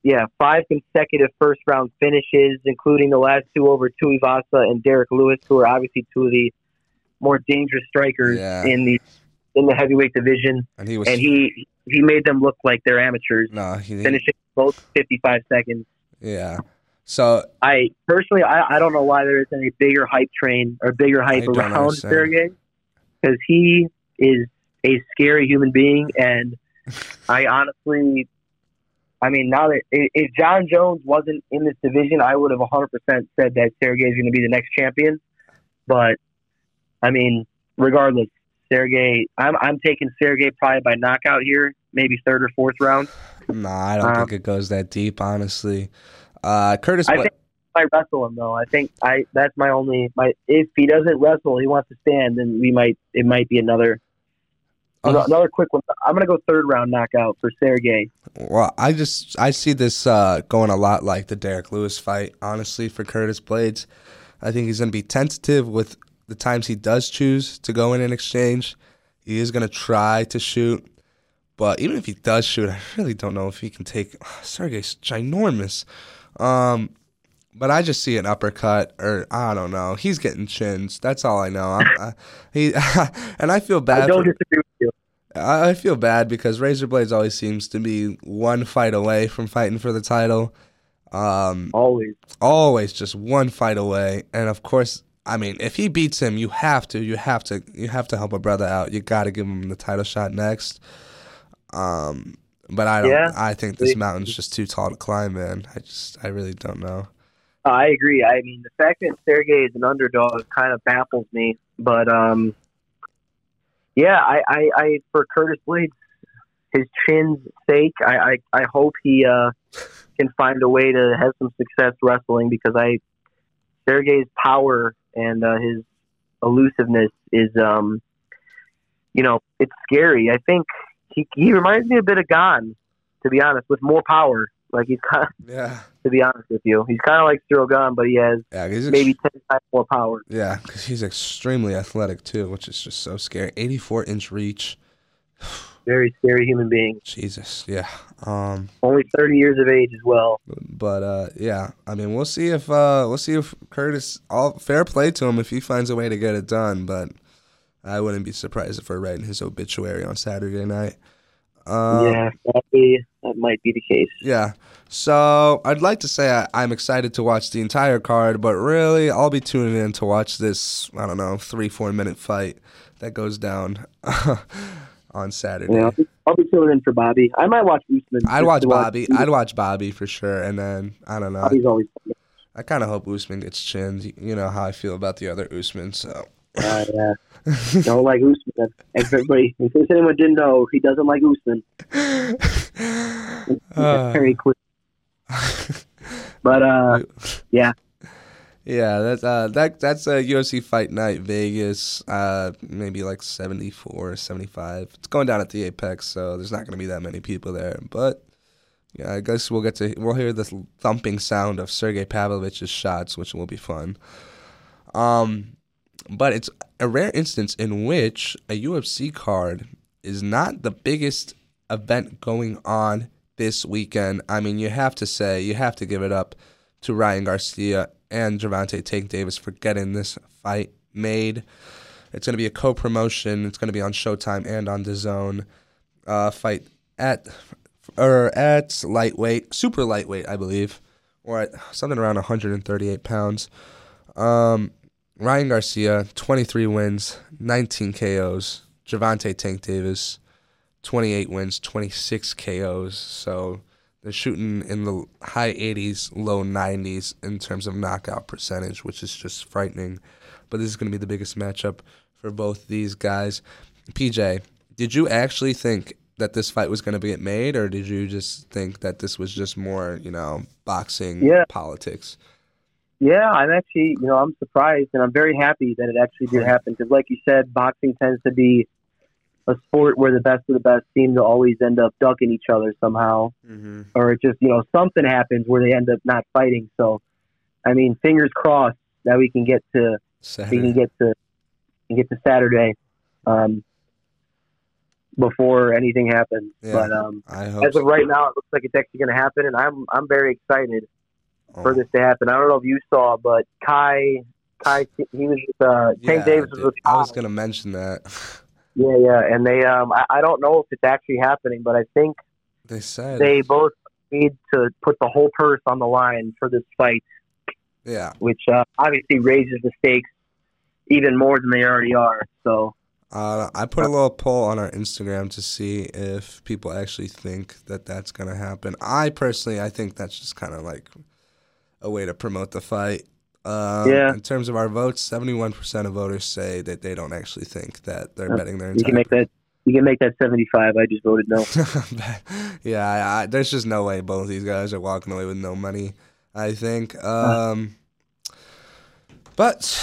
yeah, five consecutive first round finishes, including the last two over Tuivasa and Derrick Lewis, who are obviously two of the more dangerous strikers Yeah. in the in the heavyweight division. And he was. And he he made them look like they're amateurs, no, he, finishing both 55 seconds. Yeah. So I personally, I, I don't know why there isn't a bigger hype train or bigger hype I around. Sergey, because he is a scary human being, and I honestly, I mean, now that if Jon Jones wasn't in this division, I would have 100% said that Sergey is going to be the next champion. But I mean, regardless, Sergey, I'm I'm taking Sergey probably by knockout here, maybe third or fourth round. nah, I don't Um, think it goes that deep, honestly. Uh, Curtis. I I wrestle him though. I think I that's my only my if he doesn't wrestle, he wants to stand, then we might it might be another Oh. another quick one. I'm gonna go third round knockout for Sergey. Well, I just I see this uh, going a lot like the Derrick Lewis fight. Honestly, for Curtis Blaydes, I think he's going to be tentative with the times he does choose to go in and exchange. He is going to try to shoot, but even if he does shoot, I really don't know if he can take. Sergey's ginormous, um, but I just see an uppercut, or I don't know. He's getting chins. That's all I know. I'm, I, he and I feel bad. I don't for- disagree with you. I I feel bad because Razor Blaydes always seems to be one fight away from fighting for the title. Um, Always. always just one fight away, and of course, I mean, if he beats him, you have to, you have to, you have to help a brother out. You got to give him the title shot next. Um, but I don't. Yeah. I think this mountain's just too tall to climb, man. I just, I really don't know. Uh, I agree. I mean, the fact that Sergey is an underdog kind of baffles me. But um, yeah, I, I, I for Curtis Blaydes, his chin's sake, I, I, I hope he uh, can find a way to have some success wrestling because I Sergey's power and uh, his elusiveness is, um, you know, it's scary. I think he he reminds me a bit of Gane, to be honest, with more power. Like he's kind of, Yeah, to be honest with you, he's kind of like Ciryl Gane, but he has yeah, he's ex- maybe ten times more power. yeah, because he's extremely athletic too, which is just so scary. Eighty-four inch reach. Very scary human being. Jesus, yeah. Um, Only thirty years of age as well. but uh, yeah, I mean, we'll see if uh, we'll see if Curtis. All fair play to him if he finds a way to get it done. But I wouldn't be surprised if we're writing his obituary on Saturday night. Uh, yeah, be, that might be the case. Yeah. So I'd like to say I, I'm excited to watch the entire card, but really I'll be tuning in to watch this. I don't know, three four minute fight that goes down on Saturday. Yeah, I'll be, I'll be tuning in for Bobby. I might watch Usman. I'd watch Bobby. I'd watch Bobby for sure, and then I don't know. Bobby's always. I kind of hope Usman gets chinned. You know how I feel about the other Usman. So Uh, yeah. Don't like Usman. If everybody, in case anyone didn't know, he doesn't like Usman. Uh, very clear. But uh, yeah. Yeah, that's uh, that that's a UFC Fight Night Vegas. Uh, maybe like 74, 75. It's going down at the Apex, so there's not going to be that many people there. But yeah, I guess we'll get to we'll hear the thumping sound of Sergey Pavlovich's shots, which will be fun. Um, but it's a rare instance in which a UFC card is not the biggest event going on this weekend. I mean, you have to say you have to give it up to Ryan Garcia and Gervonta Tank Davis for getting this fight made. It's going to be a co-promotion. It's going to be on Showtime and on DAZN. Uh, fight at or at lightweight, super lightweight, I believe, or at something around 138 pounds. Um, Ryan Garcia, 23 wins, 19 KOs. Gervonta Tank Davis, 28 wins, 26 KOs. So they're shooting in the high 80s, low 90s in terms of knockout percentage, which is just frightening. But this is going to be the biggest matchup for both these guys. PJ, did you actually think that this fight was going to get made, or did you just think that this was just more, you know, boxing Yeah. politics? Yeah, I'm actually, you know, I'm surprised and I'm very happy that it actually did happen because, like you said, boxing tends to be a sport where the best of the best seem to always end up ducking each other somehow, Mm-hmm. or it just you know something happens where they end up not fighting. So, I mean, fingers crossed that we can get to we can get to can get to Saturday um, before anything happens. Yeah. But um, as of right now, it looks like it's actually going to happen, and I'm I'm very excited so. for this to happen. I don't know if you saw, but Kai Kai he was with, uh, Tank Yeah, Davis was with I was gonna mention that. Yeah, yeah, and they um I, I don't know if it's actually happening, but I think they said. they both need to put the whole purse on the line for this fight, yeah. which uh, obviously raises the stakes even more than they already are. So Uh, I put a little poll on our Instagram to see if people actually think that that's gonna happen. I personally, I think that's just kind of like a way to promote the fight. Um, Yeah. In terms of our votes, seventy-one percent of voters say that they don't actually think that they're betting their Entire you can make that you can make that seventy five. I just voted no. yeah, I, I, there's just no way both these guys are walking away with no money. I think. Um, but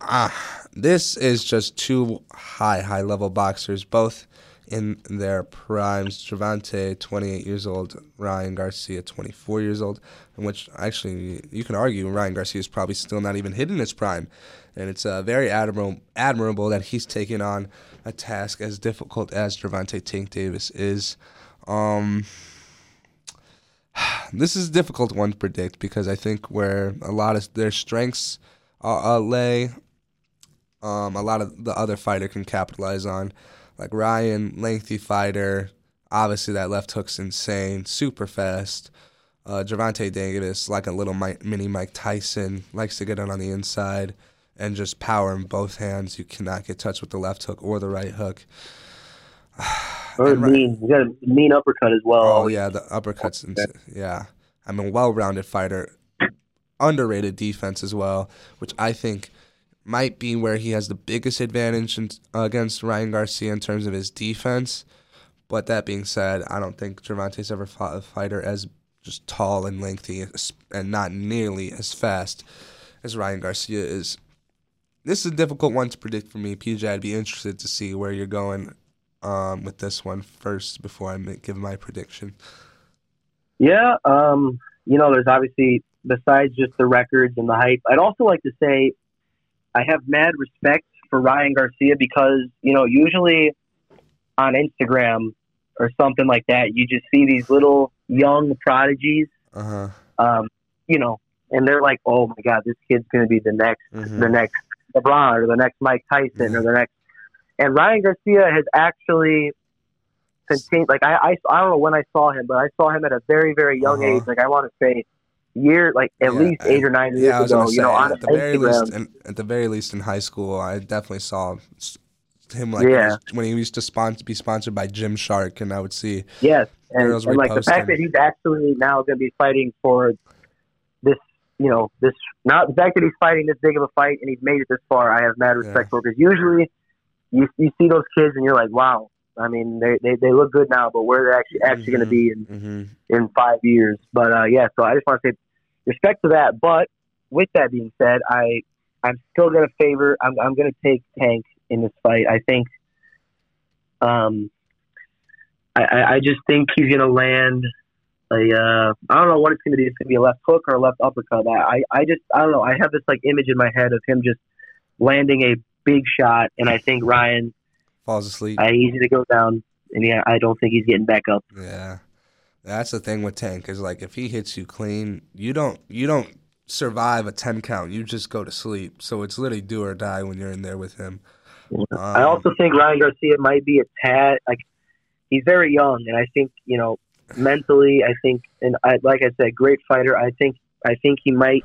ah, this is just two high, high level boxers, both in their primes. Gervonta, 28 years old, Ryan Garcia, 24 years old, in which actually you can argue Ryan Garcia is probably still not even hitting his prime. And it's uh, very admirable, admirable that he's taking on a task as difficult as Gervonta Tank Davis is. Um, this is a difficult one to predict because I think where a lot of their strengths uh, lay, um, a lot of the other fighter can capitalize on. Like Ryan, lengthy fighter. Obviously, that left hook's insane, super fast. Uh, Gervonta Davis, like a little Mike, mini Mike Tyson, likes to get in on the inside and just power in both hands. You cannot get touched with the left hook or the right hook. Or mean, you got a mean uppercut as well. Oh yeah, the uppercuts. And, yeah, I'm a well-rounded fighter. Underrated defense as well, which I think might be where he has the biggest advantage in, against Ryan Garcia in terms of his defense. But that being said, I don't think Gervonta's ever fought a fighter as just tall and lengthy and not nearly as fast as Ryan Garcia is. This is a difficult one to predict for me, PJ. I'd be interested to see where you're going um, with this one first before I give my prediction. Yeah, um, you know, there's obviously besides just the records and the hype. I'd also like to say I have mad respect for Ryan Garcia because you know usually on Instagram or something like that, you just see these little young prodigies, Uh huh. um, you know, and they're like, oh my god, this kid's going to be the next, the next LeBron or the next Mike Tyson or the next. And Ryan Garcia has actually continued. Like I, I, I don't know when I saw him, but I saw him at a very, very young Uh-huh. age. Like I want to say, year, like at Yeah, least eight or nine years Yeah, I was ago. say You know, on at the very least, in, at the very least in high school, I definitely saw him like Yeah. when he used to sponsor, be sponsored by Gymshark, and I would see Yes, and, and like the fact that he's actually now going to be fighting for this, you know, this not the fact that he's fighting this big of a fight and he's made it this far. I have mad respect Yeah. for because usually you you see those kids and you're like, wow. I mean, they they, they look good now, but where they're actually actually going to be in hmm in five years. But uh, yeah, so I just want to say respect to that. But with that being said, I I'm still going to favor. I'm I'm going to take Tank in this fight. I think. Um. I, I, I just think he's going to land a. Uh, I don't know what it's going to be. It's going to be a left hook or a left uppercut. I, I I just I don't know. I have this like image in my head of him just landing a big shot, and I think Ryan falls asleep. uh, easy to go down, and yeah, I don't think he's getting back up. Yeah, that's the thing with Tank is like if he hits you clean, you don't you don't survive a ten count. You just go to sleep. So it's literally do or die when you're in there with him. I Um, also think Ryan Garcia might be a tad like he's very young, and I think you know mentally, I think, and I, like I said, great fighter. I think I think he might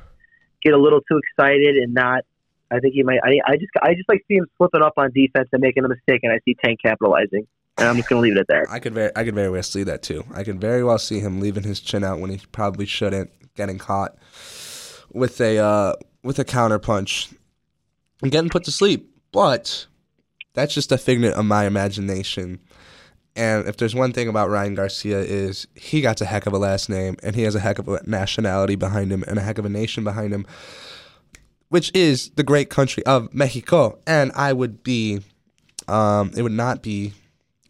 get a little too excited and not. I think he might. I, I just I just like see him slipping up on defense and making a mistake, and I see Tank capitalizing. And I'm just gonna leave it at that. I could very I could very well see that too. I could very well see him leaving his chin out when he probably shouldn't, getting caught with a uh, with a counter punch and getting put to sleep. But that's just a figment of my imagination. And if there's one thing about Ryan Garcia is he got a heck of a last name and he has a heck of a nationality behind him and a heck of a nation behind him, which is the great country of Mexico. And I would be, um, it would not be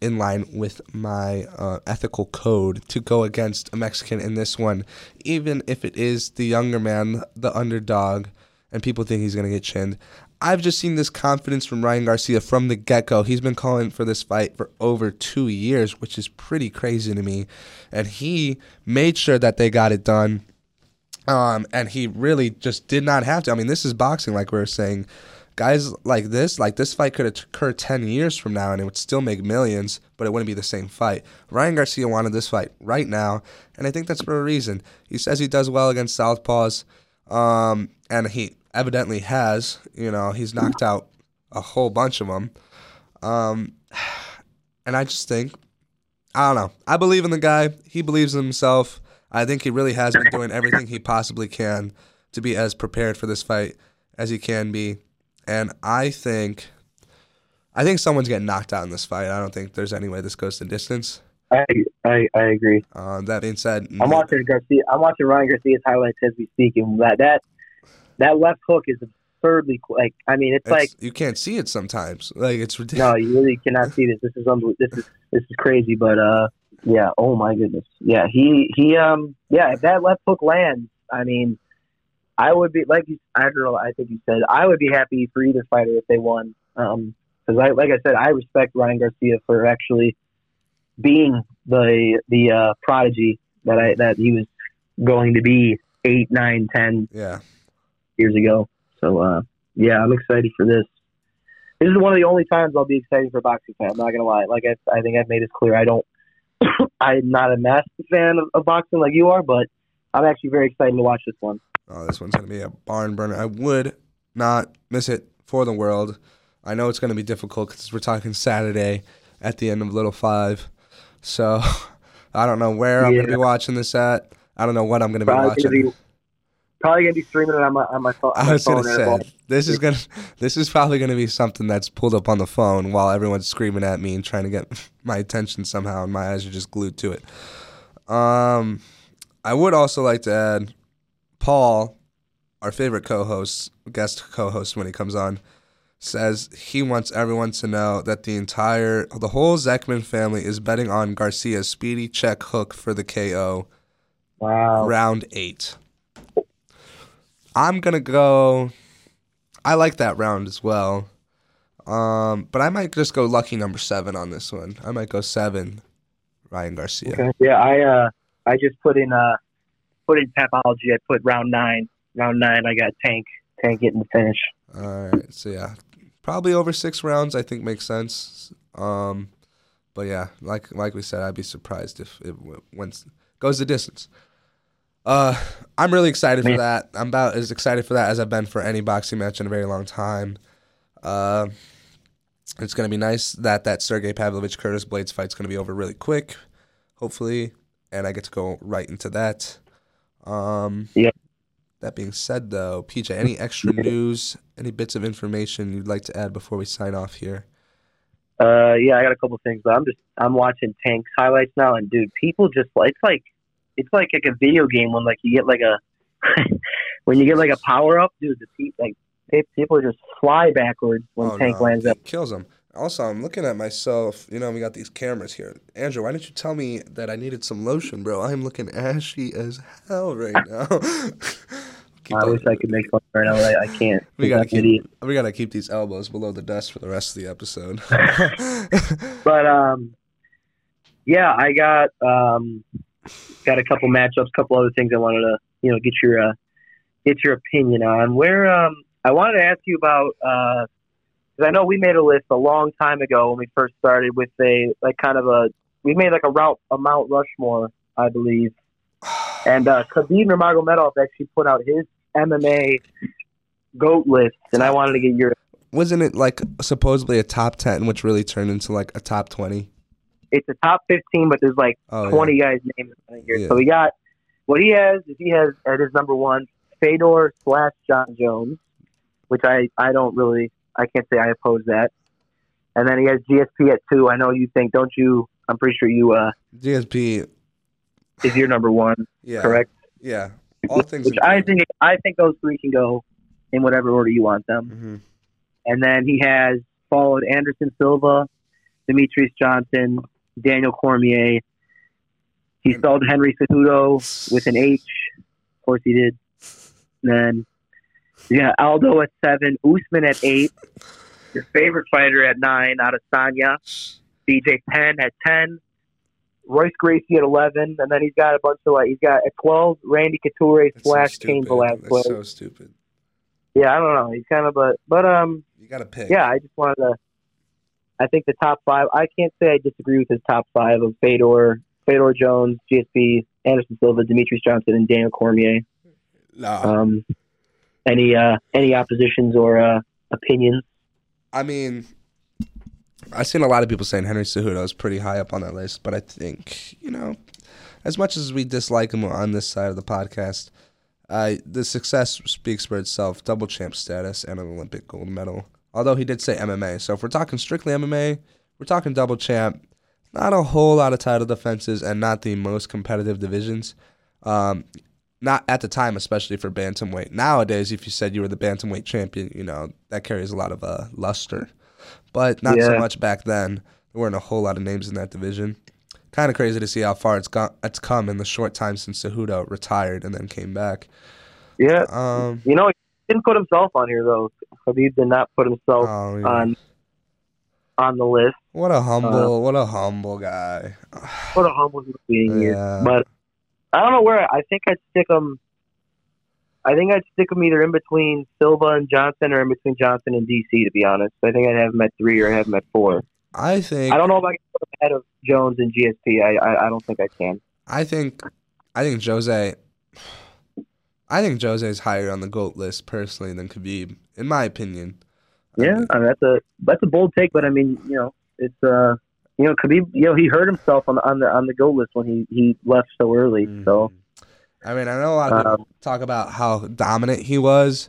in line with my uh, ethical code to go against a Mexican in this one, even if it is the younger man, the underdog, and people think he's going to get chinned. I've just seen this confidence from Ryan Garcia from the get go. He's been calling for this fight for over two years, which is pretty crazy to me. And he made sure that they got it done. Um, and he really just did not have to. I mean, this is boxing, like we were saying. Guys like this, like this fight could occur 10 years from now and it would still make millions, but it wouldn't be the same fight. Ryan Garcia wanted this fight right now, and I think that's for a reason. He says he does well against Southpaws, um, and he evidently has. You know, he's knocked out a whole bunch of them. Um, and I just think, I don't know. I believe in the guy. He believes in himself. I think he really has been doing everything he possibly can to be as prepared for this fight as he can be. And I think, I think someone's getting knocked out in this fight. I don't think there's any way this goes to distance. I I, I agree. Um, that being said, I'm watching Garcia. I'm watching Ryan Garcia's highlights as we speak, and that that that left hook is absurdly like. I mean, it's, it's, like you can't see it sometimes. Like it's ridiculous. No, you really cannot see this. This is unbelievable. This is this is crazy. But uh, yeah. Oh my goodness. Yeah. He he um yeah. If that left hook lands, I mean, I would be like you. I don't know. I think you said I would be happy for either fighter if they won. Um, because I like I said, I respect Ryan Garcia for actually being the the uh, prodigy that I that he was going to be eight, nine, ten yeah. years ago. So uh, yeah, I'm excited for this. This is one of the only times I'll be excited for a boxing fan. I'm not gonna lie. Like I, I think I've made it clear. I don't. I'm not a massive fan of, of boxing like you are, but I'm actually very excited to watch this one. Oh, this one's gonna be a barn burner. I would not miss it for the world. I know it's gonna be difficult because we're talking Saturday at the end of Little Five. So I don't know where I'm gonna be watching this at. I don't know what I'm gonna be watching. gonna be probably gonna be streaming it on my on my phone. on I my was gonna phone right now. say this is gonna this is probably gonna be something that's pulled up on the phone while everyone's screaming at me and trying to get my attention somehow, and my eyes are just glued to it. Um, I would also like to add, Paul, our favorite co-host, guest co-host when he comes on, says he wants everyone to know that the entire the whole Zekman family is betting on Garcia's speedy check hook for the KO Wow. round eight. I'm gonna go. I like that round as well, um, but I might just go lucky number seven on this one. I might go seven, Ryan Garcia. Okay. Yeah, I uh I just put in uh put in Tapology. I put round nine. Round nine. I got Tank. Tank getting the finish. All right, so yeah, probably over six rounds. I think makes sense. Um, but yeah, like like we said, I'd be surprised if it went goes the distance. Uh, I'm really excited for that. I'm about as excited for that as I've been for any boxing match in a very long time. Uh, it's gonna be nice that that Sergey Pavlovich Curtis Blaydes fight's gonna be over really quick, hopefully, and I get to go right into that. Um, Yep. That being said, though, PJ, any extra news, any bits of information you'd like to add before we sign off here? Uh, yeah, I got a couple things, but I'm just I'm watching Tank's highlights now, and dude, people just like it's like it's like like a video game when like you get like a when you get like a power up, dude. The pe- like people just fly backwards when Oh, Tank no, lands up. kills him. Also, I'm looking at myself. You know, we got these cameras here. Andrew, why didn't you tell me that I needed some lotion, bro? I'm looking ashy as hell right now. I wish I could make fun right now, but I, I can't. we gotta keep idiot. we gotta keep these elbows below the desk for the rest of the episode. But um, yeah, I got um, got a couple matchups, couple other things I wanted to you know get your uh, get your opinion on. Where um, I wanted to ask you about because I know we made a list a long time ago when we first started with a like kind of a we made like a route a Mount Rushmore, I believe, and uh, Khabib Nurmagomedov actually put out his MMA goat list, and I wanted to get your Wasn't it like supposedly a top ten, which really turned into like a top twenty? it's a top 15, but there's like Oh, yeah. 20 guys named in here. Yeah. So we got what he has is he has at his number one Fedor slash Jon Jones, which I I don't really I can't say I oppose that. And then he has GSP at two. I know you think, don't you? I'm pretty sure you uh GSP. is your number one, Yeah, correct? Yeah, all things. Which I think I think those three can go in whatever order you want them. hmm And then he has followed Anderson Silva, Demetrious Johnson, Daniel Cormier. He spelled Henry Cejudo with an H. Of course, he did. And then got Aldo at seven, Usman at eight, your favorite fighter at nine, Adesanya, BJ Penn at ten, Royce Gracie at eleven, and then he's got a bunch of like he's got at twelve Randy Couture That's slash stupid. Cain Velasquez. That's so stupid. Yeah, I don't know. He's kind of a but um You gotta pick. yeah, I just wanted to. I think the top five. I can't say I disagree with his top five of Fedor, Fedor Jones, GSP, Anderson Silva, Demetrious Johnson, and Daniel Cormier. No, Um, any uh, any oppositions or uh, opinions? I mean, I've seen a lot of people saying Henry Cejudo is pretty high up on that list, but I think you know, as much as we dislike him on this side of the podcast, uh, the success speaks for itself. Double champ status and an Olympic gold medal. Although he did say MMA, so if we're talking strictly MMA, we're talking double champ. Not a whole lot of title defenses and not the most competitive divisions. Um, not at the time, especially for bantamweight. Nowadays, if you said you were the bantamweight champion, you know that carries a lot of uh, luster. But not so much back then. There weren't a whole lot of names in that division. Kind of crazy to see how far it's gone. It's come in the short time since Cejudo retired and then came back. Yeah, Um, you know, he didn't put himself on here though. Khabib did not put himself oh, yeah. on on the list. what a Uh, humble, what a humble guy. What a humble being. Yeah. But I don't know where. I think I'd stick him. I think I'd stick him either in between Silva and Johnson or in between Johnson and DC. To be honest, I think I'd have him at three or I have him at four. I think I don't know if I can put him ahead of Jones and GSP. I I, I don't think I can. I think I think Jose I think Jose is higher on the GOAT list personally than Khabib, in my opinion. Yeah, I mean, that's a that's a bold take, but I mean, you know, it's uh, you know, Khabib, you know, he hurt himself on the on the on the goal list when he he left so early. So I mean, I know a lot of people Um, talk about how dominant he was,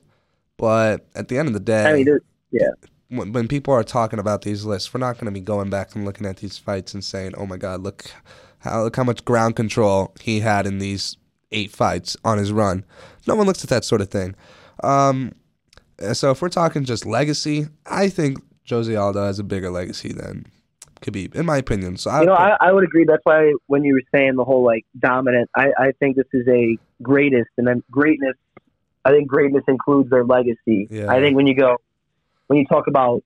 but at the end of the day, I mean, there- when, when people are talking about these lists, we're not going to be going back and looking at these fights and saying, "Oh my God, look how look how much ground control he had in these eight fights on his run." No one looks at that sort of thing. Um, so if we're talking just legacy, I think Jose Aldo has a bigger legacy than Khabib, in my opinion. So I, you know, I, I would agree. That's why when you were saying the whole like dominant, I, I think this is a greatest, and then greatness. I think greatness includes their legacy. Yeah. I think when you go, when you talk about,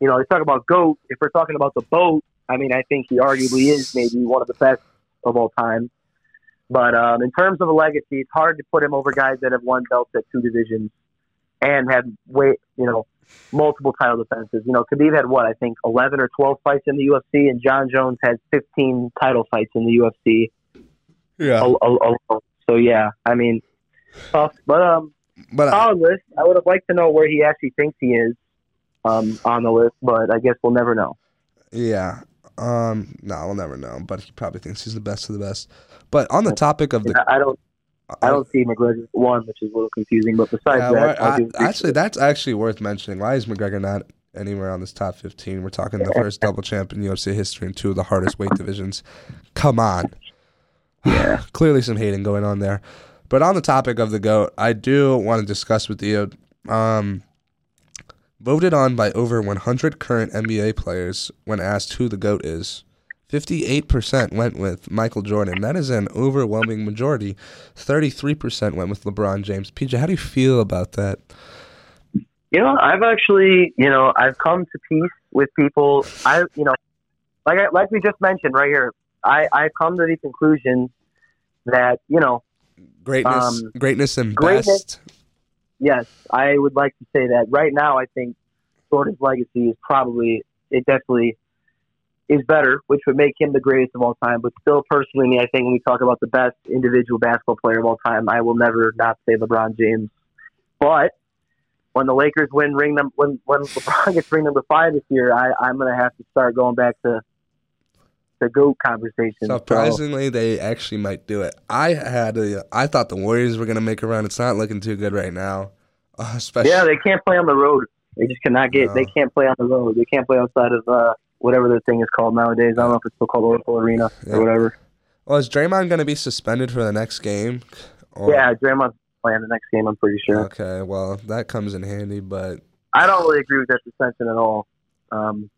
you know, you talk about goat. If we're talking about the boat, I mean, I think he arguably is maybe one of the best of all time. But um, in terms of a legacy, it's hard to put him over guys that have won belts at two divisions and have way, you know, multiple title defenses. You know, Khabib had what I think eleven or twelve fights in the UFC, and Jon Jones had fifteen title fights in the UFC yeah, al- al- alone. So yeah, I mean, tough, but um, but I, solid list. I would have liked to know where he actually thinks he is um on the list, but I guess we'll never know. yeah, um, no, we'll never know. But he probably thinks he's the best of the best. But on the topic of the, I I don't. I don't see McGregor one, which is a little confusing. But besides Yeah, that, I I- actually, that's actually worth mentioning. Why is McGregor not anywhere on this top 15? We're talking the first double champ in UFC history in two of the hardest weight divisions. Come on. Yeah. Clearly some hating going on there. But on the topic of the GOAT, I do want to discuss with you. Um, voted on by over 100 current NBA players when asked who the GOAT is. 58% went with Michael Jordan. That is an overwhelming majority. 33% went with LeBron James. PJ, how do you feel about that? You know, I've actually, you know, I've come to peace with people. I, you know, like I, like we just mentioned right here, I I've come to the conclusion that you know, Greatness, Um, greatness and greatness- best. yes, I would like to say that right now. I think Jordan's legacy is probably it definitely is better, which would make him the greatest of all time. But still, personally, me, I think when we talk about the best individual basketball player of all time, I will never not say LeBron James. But when the Lakers win ring them when when LeBron gets ring number five this year, I, I'm gonna have to start going back to the GOAT conversation. So, Surprisingly, they actually might do it. I had a, I thought the Warriors were gonna make a run. It's not looking too good right now. Uh, especially, yeah, they can't play on the road. They just cannot get. No. They can't play on the road. They can't play outside of uh, whatever the thing is called nowadays. I don't know if it's still called Oracle Arena Yeah. or whatever. well, is Draymond gonna be suspended for the next game? Or- Yeah, Draymond's playing the next game. I'm pretty sure. Okay, well that comes in handy, but I don't really agree with that suspension at all. Um,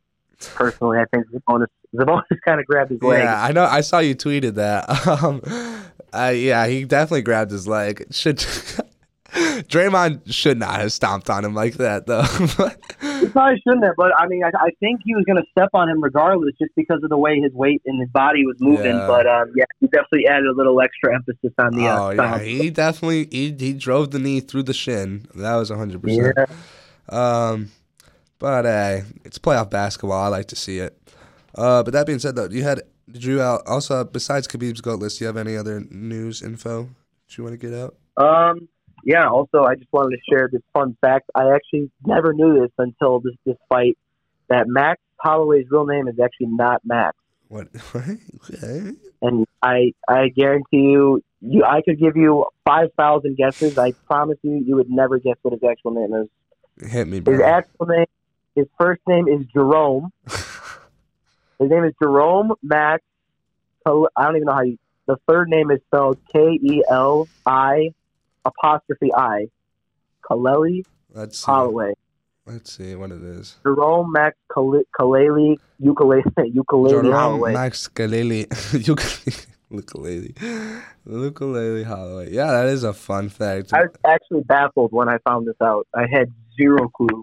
personally. I think Sabonis Sabonis kind of grabbed his leg. Yeah, I know. I saw you tweeted that. Um, uh, yeah, he definitely grabbed his leg. Should Draymond should not have stomped on him like that though. He probably shouldn't have, but I mean, I, I think he was going to step on him regardless, just because of the way his weight and his body was moving. Yeah. But um, yeah, he definitely added a little extra emphasis on the. Uh, oh yeah, stomp. he definitely he, he drove the knee through the shin. That was hundred percent. yeah. Um, but hey, it's playoff basketball. I like to see it. Uh, but that being said, though, you had did you uh, also besides Khabib's goat list? Do you have any other news info that you want to get out? Um, yeah. Also, I just wanted to share this fun fact. I actually never knew this until this this fight. That Max Holloway's real name is actually not Max, What? okay. and I I guarantee you, you I could give you five thousand guesses. I promise you, you would never guess what his actual name is. Hit me, His actual name, his first name is Jerome. His name is Jerome Max. I don't even know how you. The third name is spelled K E L I apostrophe I. Kaleli Let's see. Holloway. Let's see what it is. Jerome Max Kal- Kaleli ukulele ukulele Jerome Holloway. Max Galili. Ukulele. Ukulele Holloway. Yeah, that is a fun fact. I was actually baffled when I found this out. I had zero clue.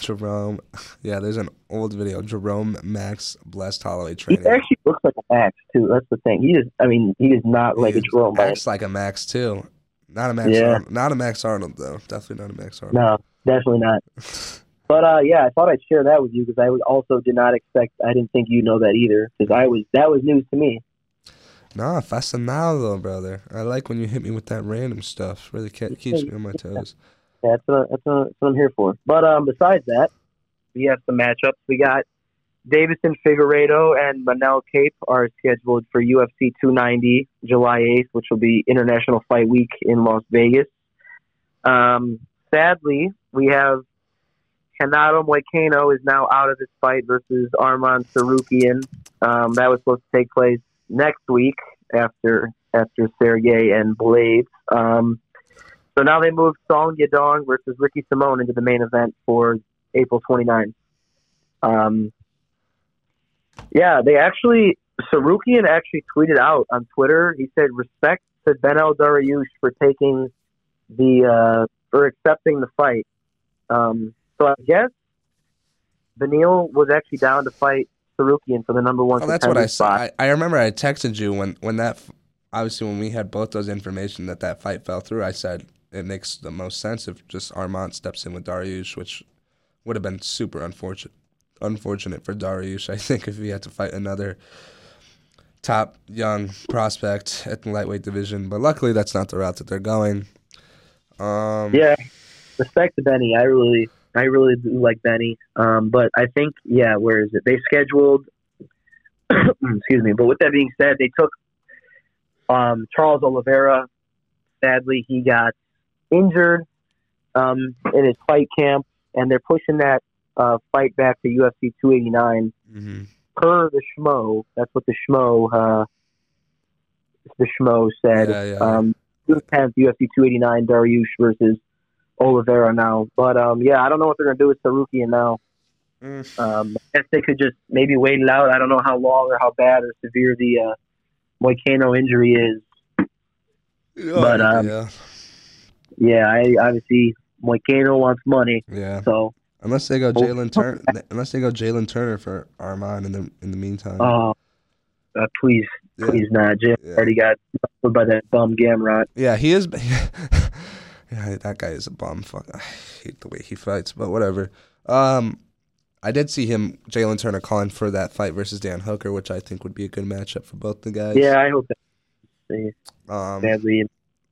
Jerome. Yeah, there's an old video. Jerome Max Blessed Holloway training. He actually looks like a Max too. That's the thing. He is. I mean, he is not like a Jerome. Acts like a Max too. Not a Max. Yeah. Arnold. Not a Max Arnold though. Definitely not a Max Arnold. No, definitely not. But uh, yeah, I thought I'd share that with you because I also did not expect. I didn't think you know that either because I was that was news to me. Nah, fascinado, brother. I like when you hit me with that random stuff. Really ke- keeps me on my toes. That's what, that's, what, that's what I'm here for. But um, besides that, we have some matchups. We got Deiveson Figueiredo and Manel Kape are scheduled for UFC 290 July 8th, which will be International Fight Week in Las Vegas. Um, sadly, we have Canado Moicano is now out of this fight versus Arman Tsarukyan. Um, that was supposed to take place next week after after Sergey and Blaydes. Um, so now they moved Song Yadong versus Ricky Simon into the main event for April 29th. Um, yeah, they actually, Tsarukyan actually tweeted out on Twitter. He said, respect to Beneil Dariush for taking the, uh, for accepting the fight. Um, so I guess Beneil was actually down to fight Tsarukyan for the number one Oh, that's what I saw. I, I remember I texted you when when that obviously when we had both those information that that fight fell through. I said it makes the most sense if just Arman steps in with Dariush, which would have been super unfortunate. Unfortunate for Dariush, I think, if he had to fight another top young prospect at the lightweight division. But luckily, that's not the route that they're going. Um, Yeah, respect to Benny. I really, I really do like Benny. Um, but I think, yeah, where is it? They scheduled. excuse me. But with that being said, they took um, Charles Oliveira. Sadly, he got injured um, in his fight camp, and they're pushing that uh, fight back to UFC 289 mhm. per the schmo. That's what the schmo, uh, the schmo said. Yeah, yeah. Um, June 10th, UFC 289, Dariush versus Oliveira now. But um, yeah, I don't know what they're gonna do with Tsarukyan now. Mm. Um, I guess they could just maybe wait it out. I don't know how long or how bad or severe the uh, Moicano injury is. But, um, yeah, Yeah, I obviously Moicano wants money, yeah. so Unless they go Oh. Jalen Turner, unless they go Jalen Turner for Arman in the in the meantime. uh, uh, please, Yeah. please not. Jim Yeah. already got by that bum Gamrot. Yeah, he is. yeah, that guy is a bum. Fuck, I hate the way he fights, but whatever. Um, I did see him, Jalen Turner, calling for that fight versus Dan Hooker, which I think would be a good matchup for both the guys. Yeah, I hope that. Um, sadly. I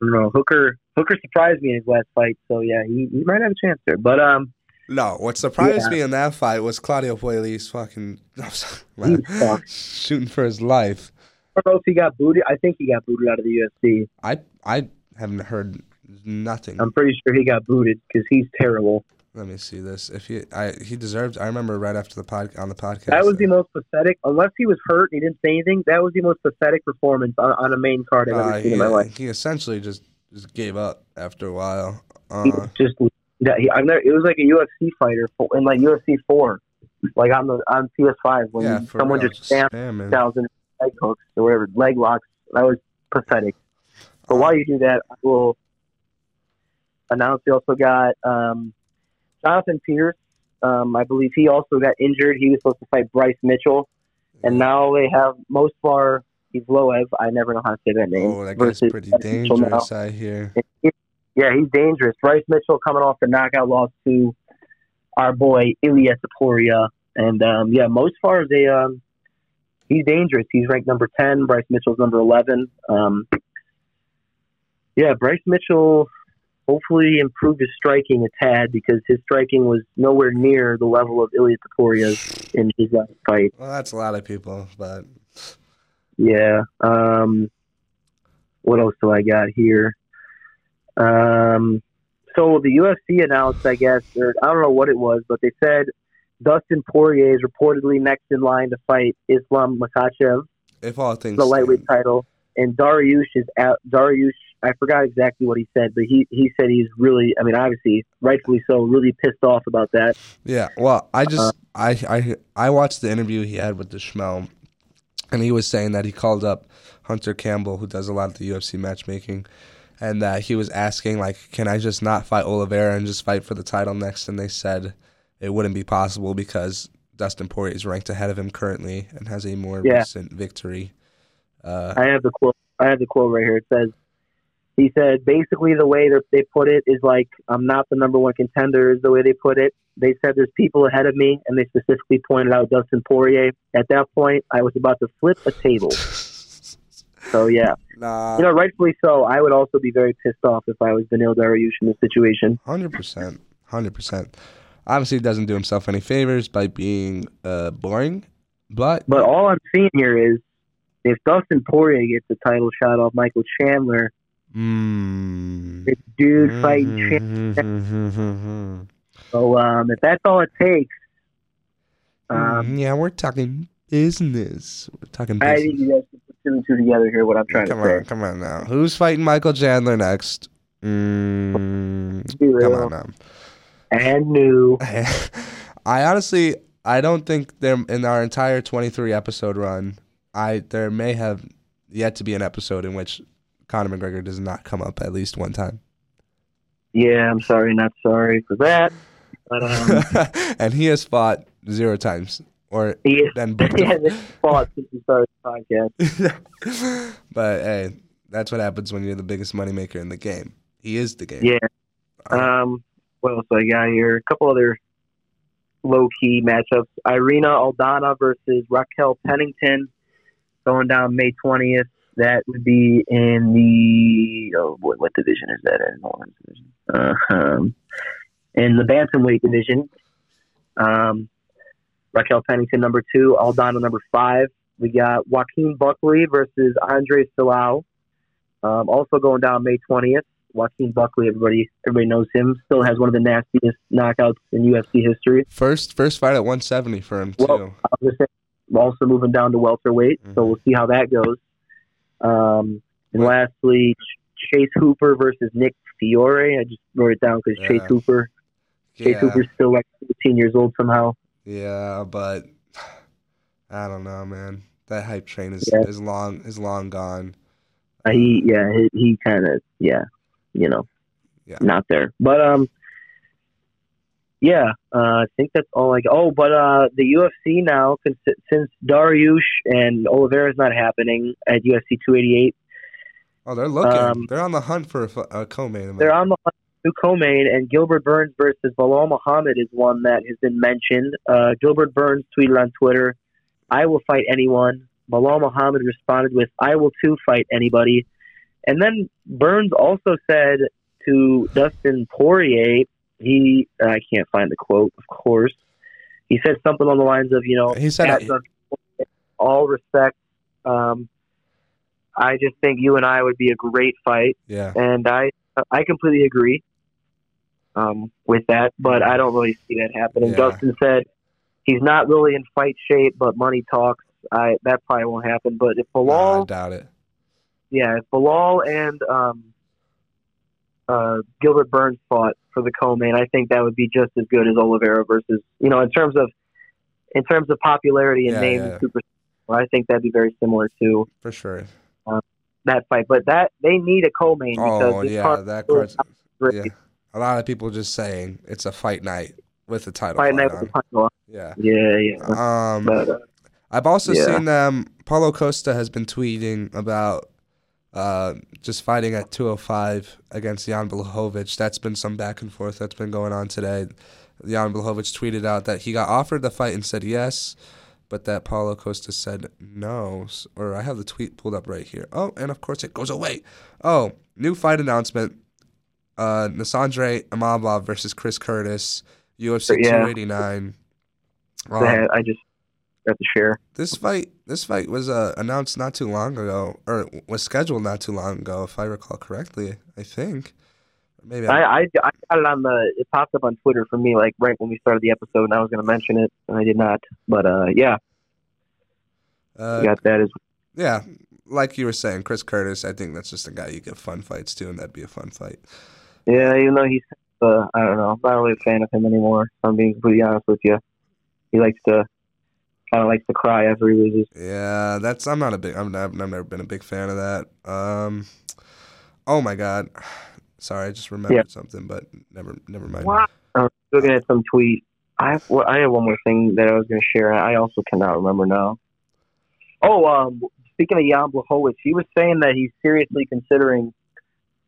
don't know. Hooker Hooker surprised me in his last fight, so yeah, he, he might have a chance there. But um, no, what surprised Yeah. me in that fight was Claudio Puelles fucking sorry, he man, sucks. shooting for his life. I don't know if he got booted. I think he got booted out of the UFC. I I haven't heard nothing. I'm pretty sure he got booted because he's terrible. Let me see this. If he I he deserved. I remember right after the pod on the podcast. That was the most pathetic. Unless he was hurt and he didn't say anything, that was the most pathetic performance on, on a main card I've ever Uh, seen he, in my life. he essentially just just gave up after a while. He Uh, just that he, I've never. It was like a UFC fighter in like UFC four. like on the on PS5 when yeah, someone real, just spammed spamming. thousand leg hooks or whatever leg locks. That was pathetic. But while you do that, I will announce we also got um, Jonathan Pearce. Um, I believe he also got injured. He was supposed to fight Bryce Mitchell, and now they have Movsar Evloev. I never know how to say that name. Oh, that guy's pretty Bryce dangerous, I hear. Yeah, he's dangerous. Bryce Mitchell coming off the knockout loss to our boy Ilia Topuria, and um, yeah, Movsar is a um, he's dangerous. He's ranked number ten. Bryce Mitchell's number eleven. Um, yeah, Bryce Mitchell hopefully improved his striking a tad because his striking was nowhere near the level of Ilia Topuria's in his last fight. Well, that's a lot of people, but Yeah. Um, what else do I got here? Um, so the UFC announced, I guess, or I don't know what it was, but they said Dustin Poirier is reportedly next in line to fight Islam Makhachev, if all things the lightweight stand- title, and Dariush is out. Dariush, I forgot exactly what he said, but he he said he's really, I mean, obviously, rightfully so, really pissed off about that. Yeah, well, I just Uh, I I I watched the interview he had with the Schmel, and he was saying that he called up Hunter Campbell, who does a lot of the UFC matchmaking, and that he was asking like, can I just not fight Oliveira and just fight for the title next? And they said it wouldn't be possible because Dustin Poirier is ranked ahead of him currently and has a more Yeah. recent victory. Uh, I have the quote. I have the quote right here. It says, "He said basically the way that they put it is like I'm not the number one contender. Is the way they put it. They said there's people ahead of me, and they specifically pointed out Dustin Poirier. At that point, I was about to flip a table. So yeah, nah, you know, rightfully so. I would also be very pissed off if I was Daniil Dariush in this situation. Hundred percent, hundred percent. Obviously, he doesn't do himself any favors by being uh, boring, but But all I'm seeing here is if Dustin Poirier gets the title shot off Michael Chandler, Mm. this dude fighting Mm-hmm. Chandler. So um, if that's all it takes. Um, yeah, we're talking business. We're talking I business. think you guys can put two and two together here. What I'm trying Come to on, come on now. Who's fighting Michael Chandler next? Mm. Be come real. on now. And new. I honestly, I don't think there in our entire 23 episode run, I there may have yet to be an episode in which Conor McGregor does not come up at least one time. Yeah, I'm sorry, not sorry for that. But um, and he has fought zero times, or he, is, then booked hasn't fought since we started the podcast. but hey, that's what happens when you're the biggest moneymaker in the game. He is the game. Yeah. Um, what else do I got here? A couple other low key matchups. Irene Aldana versus Raquel Pennington going down May 20th. That would be in the oh boy, what division is that in? Hold on. Uh, um, in the bantamweight division. Um, Raquel Pennington number two, Aldana number five. We got Joaquin Buckley versus Andre Fialho. Um, also going down May 20th. Joaquin Buckley, everybody everybody knows him. Still has one of the nastiest knockouts in UFC history. First, first fight at 170 for him too. Well, I was gonna also moving down to welterweight, so Mhm. we'll see how that goes. Um, and Right. lastly, Chase Hooper versus Nick Fiore. I just wrote it down because Chase Hooper, Chase yeah, Hooper's still like 15 years old somehow. Yeah, but I don't know, man. That hype train is Yeah. is long is long gone. Uh, he, yeah, he, he kind of, yeah, you know, Yeah. not there. But um, yeah, uh, I think that's all I got. Oh, but uh, the UFC now, since Dariush and Oliveira is not happening at UFC 288, Oh, they're looking. Um, they're on the hunt for a, a co-main. event. they're on the new co-main, and Gilbert Burns versus Belal Muhammad is one that has been mentioned. Uh, Gilbert Burns tweeted on Twitter, "I will fight anyone." Belal Muhammad responded with, "I will too fight anybody." And then Burns also said to Dustin Poirier, he I can't find the quote, of course. He said something on the lines of, you know, He said "At it- Dustin all respect. Um, I just think you and I would be a great fight yeah. and I I completely agree um, with that, but I don't really see that happening. Yeah. Dustin said he's not really in fight shape, but money talks. I that probably won't happen. But if Nah, I doubt it. yeah, if Belal and um, uh, Gilbert Burns fought for the co-main, I think that would be just as good as Oliveira versus you know in terms of in terms of popularity and Yeah, name yeah. and super. I think that'd be very similar to for sure. that fight. But that they need a co-main because Oh this yeah, that card's yeah. A lot of people just saying it's a fight night with the title Fight night on. with the title. Yeah. Yeah, yeah. Um, But, uh, I've also Yeah. seen them. Paulo Costa has been tweeting about uh, just fighting at 205 against Jan Blachowicz. That's been some back and forth that's been going on today. Jan Blachowicz tweeted out that he got offered the fight and said yes, but that Paulo Costa said no. Or I have the tweet pulled up right here. Oh, and of course it goes away. Oh, new fight announcement. Uh, Nassourdine Imavov versus Chris Curtis, UFC Yeah. 289. Um, I just got to share. this fight, this fight was uh, announced not too long ago, or was scheduled not too long ago, if I recall correctly. I think. Maybe. I, I, I, I got it on the. It popped up on Twitter for me like right when we started the episode, and I was going to mention it, and I did not. But uh, yeah, uh, got that as yeah, like you were saying, Chris Curtis. I think that's just a guy you give fun fights to, and that'd be a fun fight. Yeah, even though he's, uh, I don't know, I'm not really a fan of him anymore. I'm being completely honest with you. He likes to, kind of likes to cry after he loses. Yeah, that's. I'm not a big. I'm not, I've never been a big fan of that. Um, oh my god, sorry, I just remembered Yeah. something, but never, never mind. Wow. I was looking at some tweet. I have, well, I have one more thing that I was going to share. I also cannot remember now. Oh, um, speaking of Jan Blachowicz, he was saying that he's seriously considering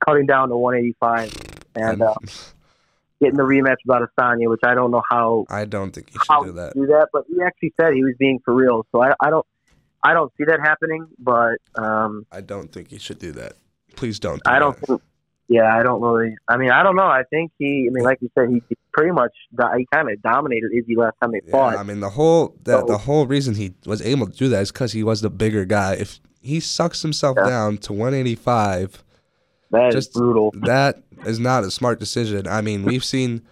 cutting down to 185 and uh, getting the rematch with Adesanya, which I don't know how I don't think he should do that. do that, but he actually said he was being for real. So I, I don't, I don't see that happening. But um, I don't think he should do that. Please don't. Do I don't think. Yeah, I don't really. I mean, I don't know. I think he. I mean, like you said, he pretty much. He kind of dominated Izzy last time they Yeah, fought. I mean the whole the, So- the whole reason he was able to do that is because he was the bigger guy. If he sucks himself Yeah. down to 185, That is just- brutal. that is not a smart decision. I mean, we've seen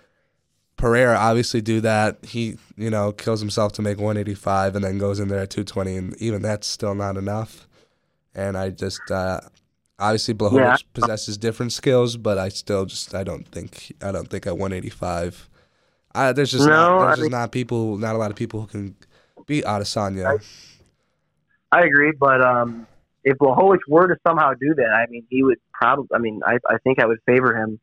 Pereira obviously do that. He you know kills himself to make 185 and then goes in there at 220, and even that's still not enough. And I just uh, obviously Blachowicz Yeah. possesses different skills, but I still just I don't think I don't think at 185. I, there's just No, not, there's I just mean- not people, not a lot of people who can beat Adesanya. I agree, but um, if Blachowicz were to somehow do that, I mean, he would probably. I mean, I, I think I would favor him.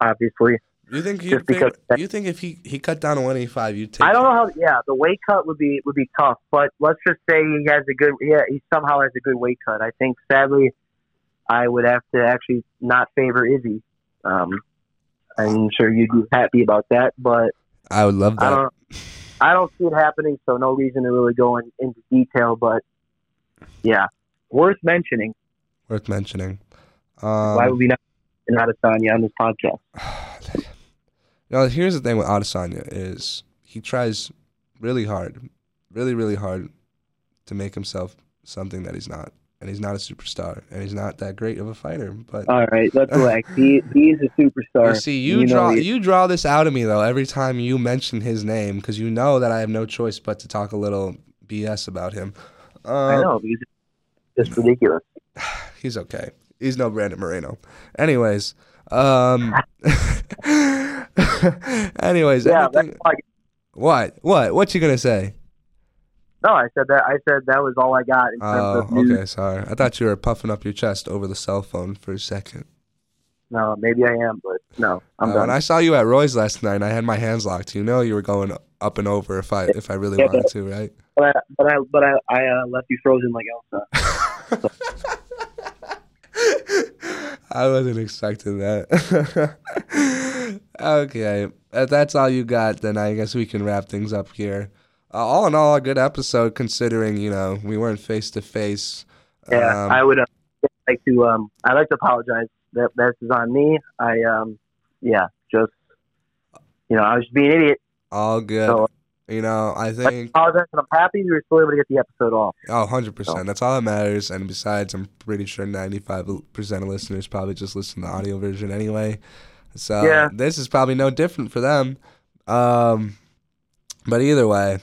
Obviously, you think just because- You think if he he cut down to 185, you take? I don't know how. Yeah, the weight cut would be would be tough, but let's just say he has a good. Yeah, he somehow has a good weight cut. I think sadly, I would have to actually not favor Izzy. Um, I'm sure you'd be happy about that, but I would love I that. don't. I don't see it happening, so no reason to really go in, into detail. But yeah, worth mentioning. Worth mentioning. Why Um, would we not not Adesanya on this podcast? Now, here's the thing with Adesanya is he tries really hard, really, really hard to make himself something that he's not. And he's not a superstar. And he's not that great of a fighter. But All right, let's relax. He he is a superstar. see, you, You draw you draw this out of me though every time you mention his name because you know that I have no choice but to talk a little BS about him. Uh, I know he's just ridiculous. He's okay. He's no Brandon Moreno. Anyways, um, anyways, Yeah, anything- I, what, what, what you gonna say? no, I said that. I said that was all I got in terms Oh, of news. okay, sorry. I thought you were puffing up your chest over the cell phone for a second. No, maybe I am, but no, I'm Uh, done. when I saw you at Roy's last night, and I had my hands locked. You know, you were going up and over if I if I really Yeah, wanted to, right? but I, but I, but I, I uh, left you frozen like Elsa. I wasn't expecting that. okay, if that's all you got, then I guess we can wrap things up here. Uh, all in all, a good episode considering you know we weren't face to face. Yeah, Um, I would uh, like to. Um, I'd like to apologize. That that is on me. I um, yeah, just you know, I was being an idiot. All good. So- you know, I I think apologize, I'm happy we were still able to get the episode off. Oh, 100%. That's all that matters. And besides, I'm pretty sure 95% of listeners probably just listen to the audio version anyway. So Yeah. this is probably no different for them. Um, but either way,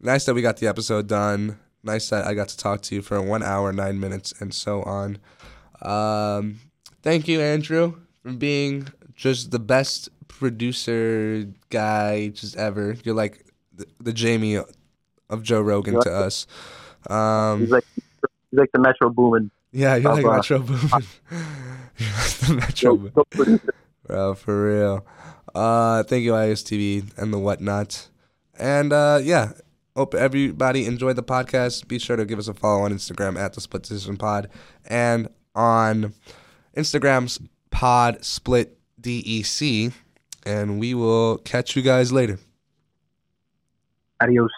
nice that we got the episode done. Nice that I got to talk to you for one hour, nine minutes, and so on. Um, thank you, Andrew, for being just the best producer guy just ever. You're like the, the Jamie of Joe Rogan to us. Um, He's like he's like the Metro Boomin. yeah, you're of, like uh, Metro Boomin. you're like the Metro Boomin. Bro, for real. Uh, thank you, ISTV and the whatnot. And uh, yeah, hope everybody enjoyed the podcast. Be sure to give us a follow on Instagram at the Split Decision Pod and on Instagram's Pod Split DEC. And we will catch you guys later. Adios.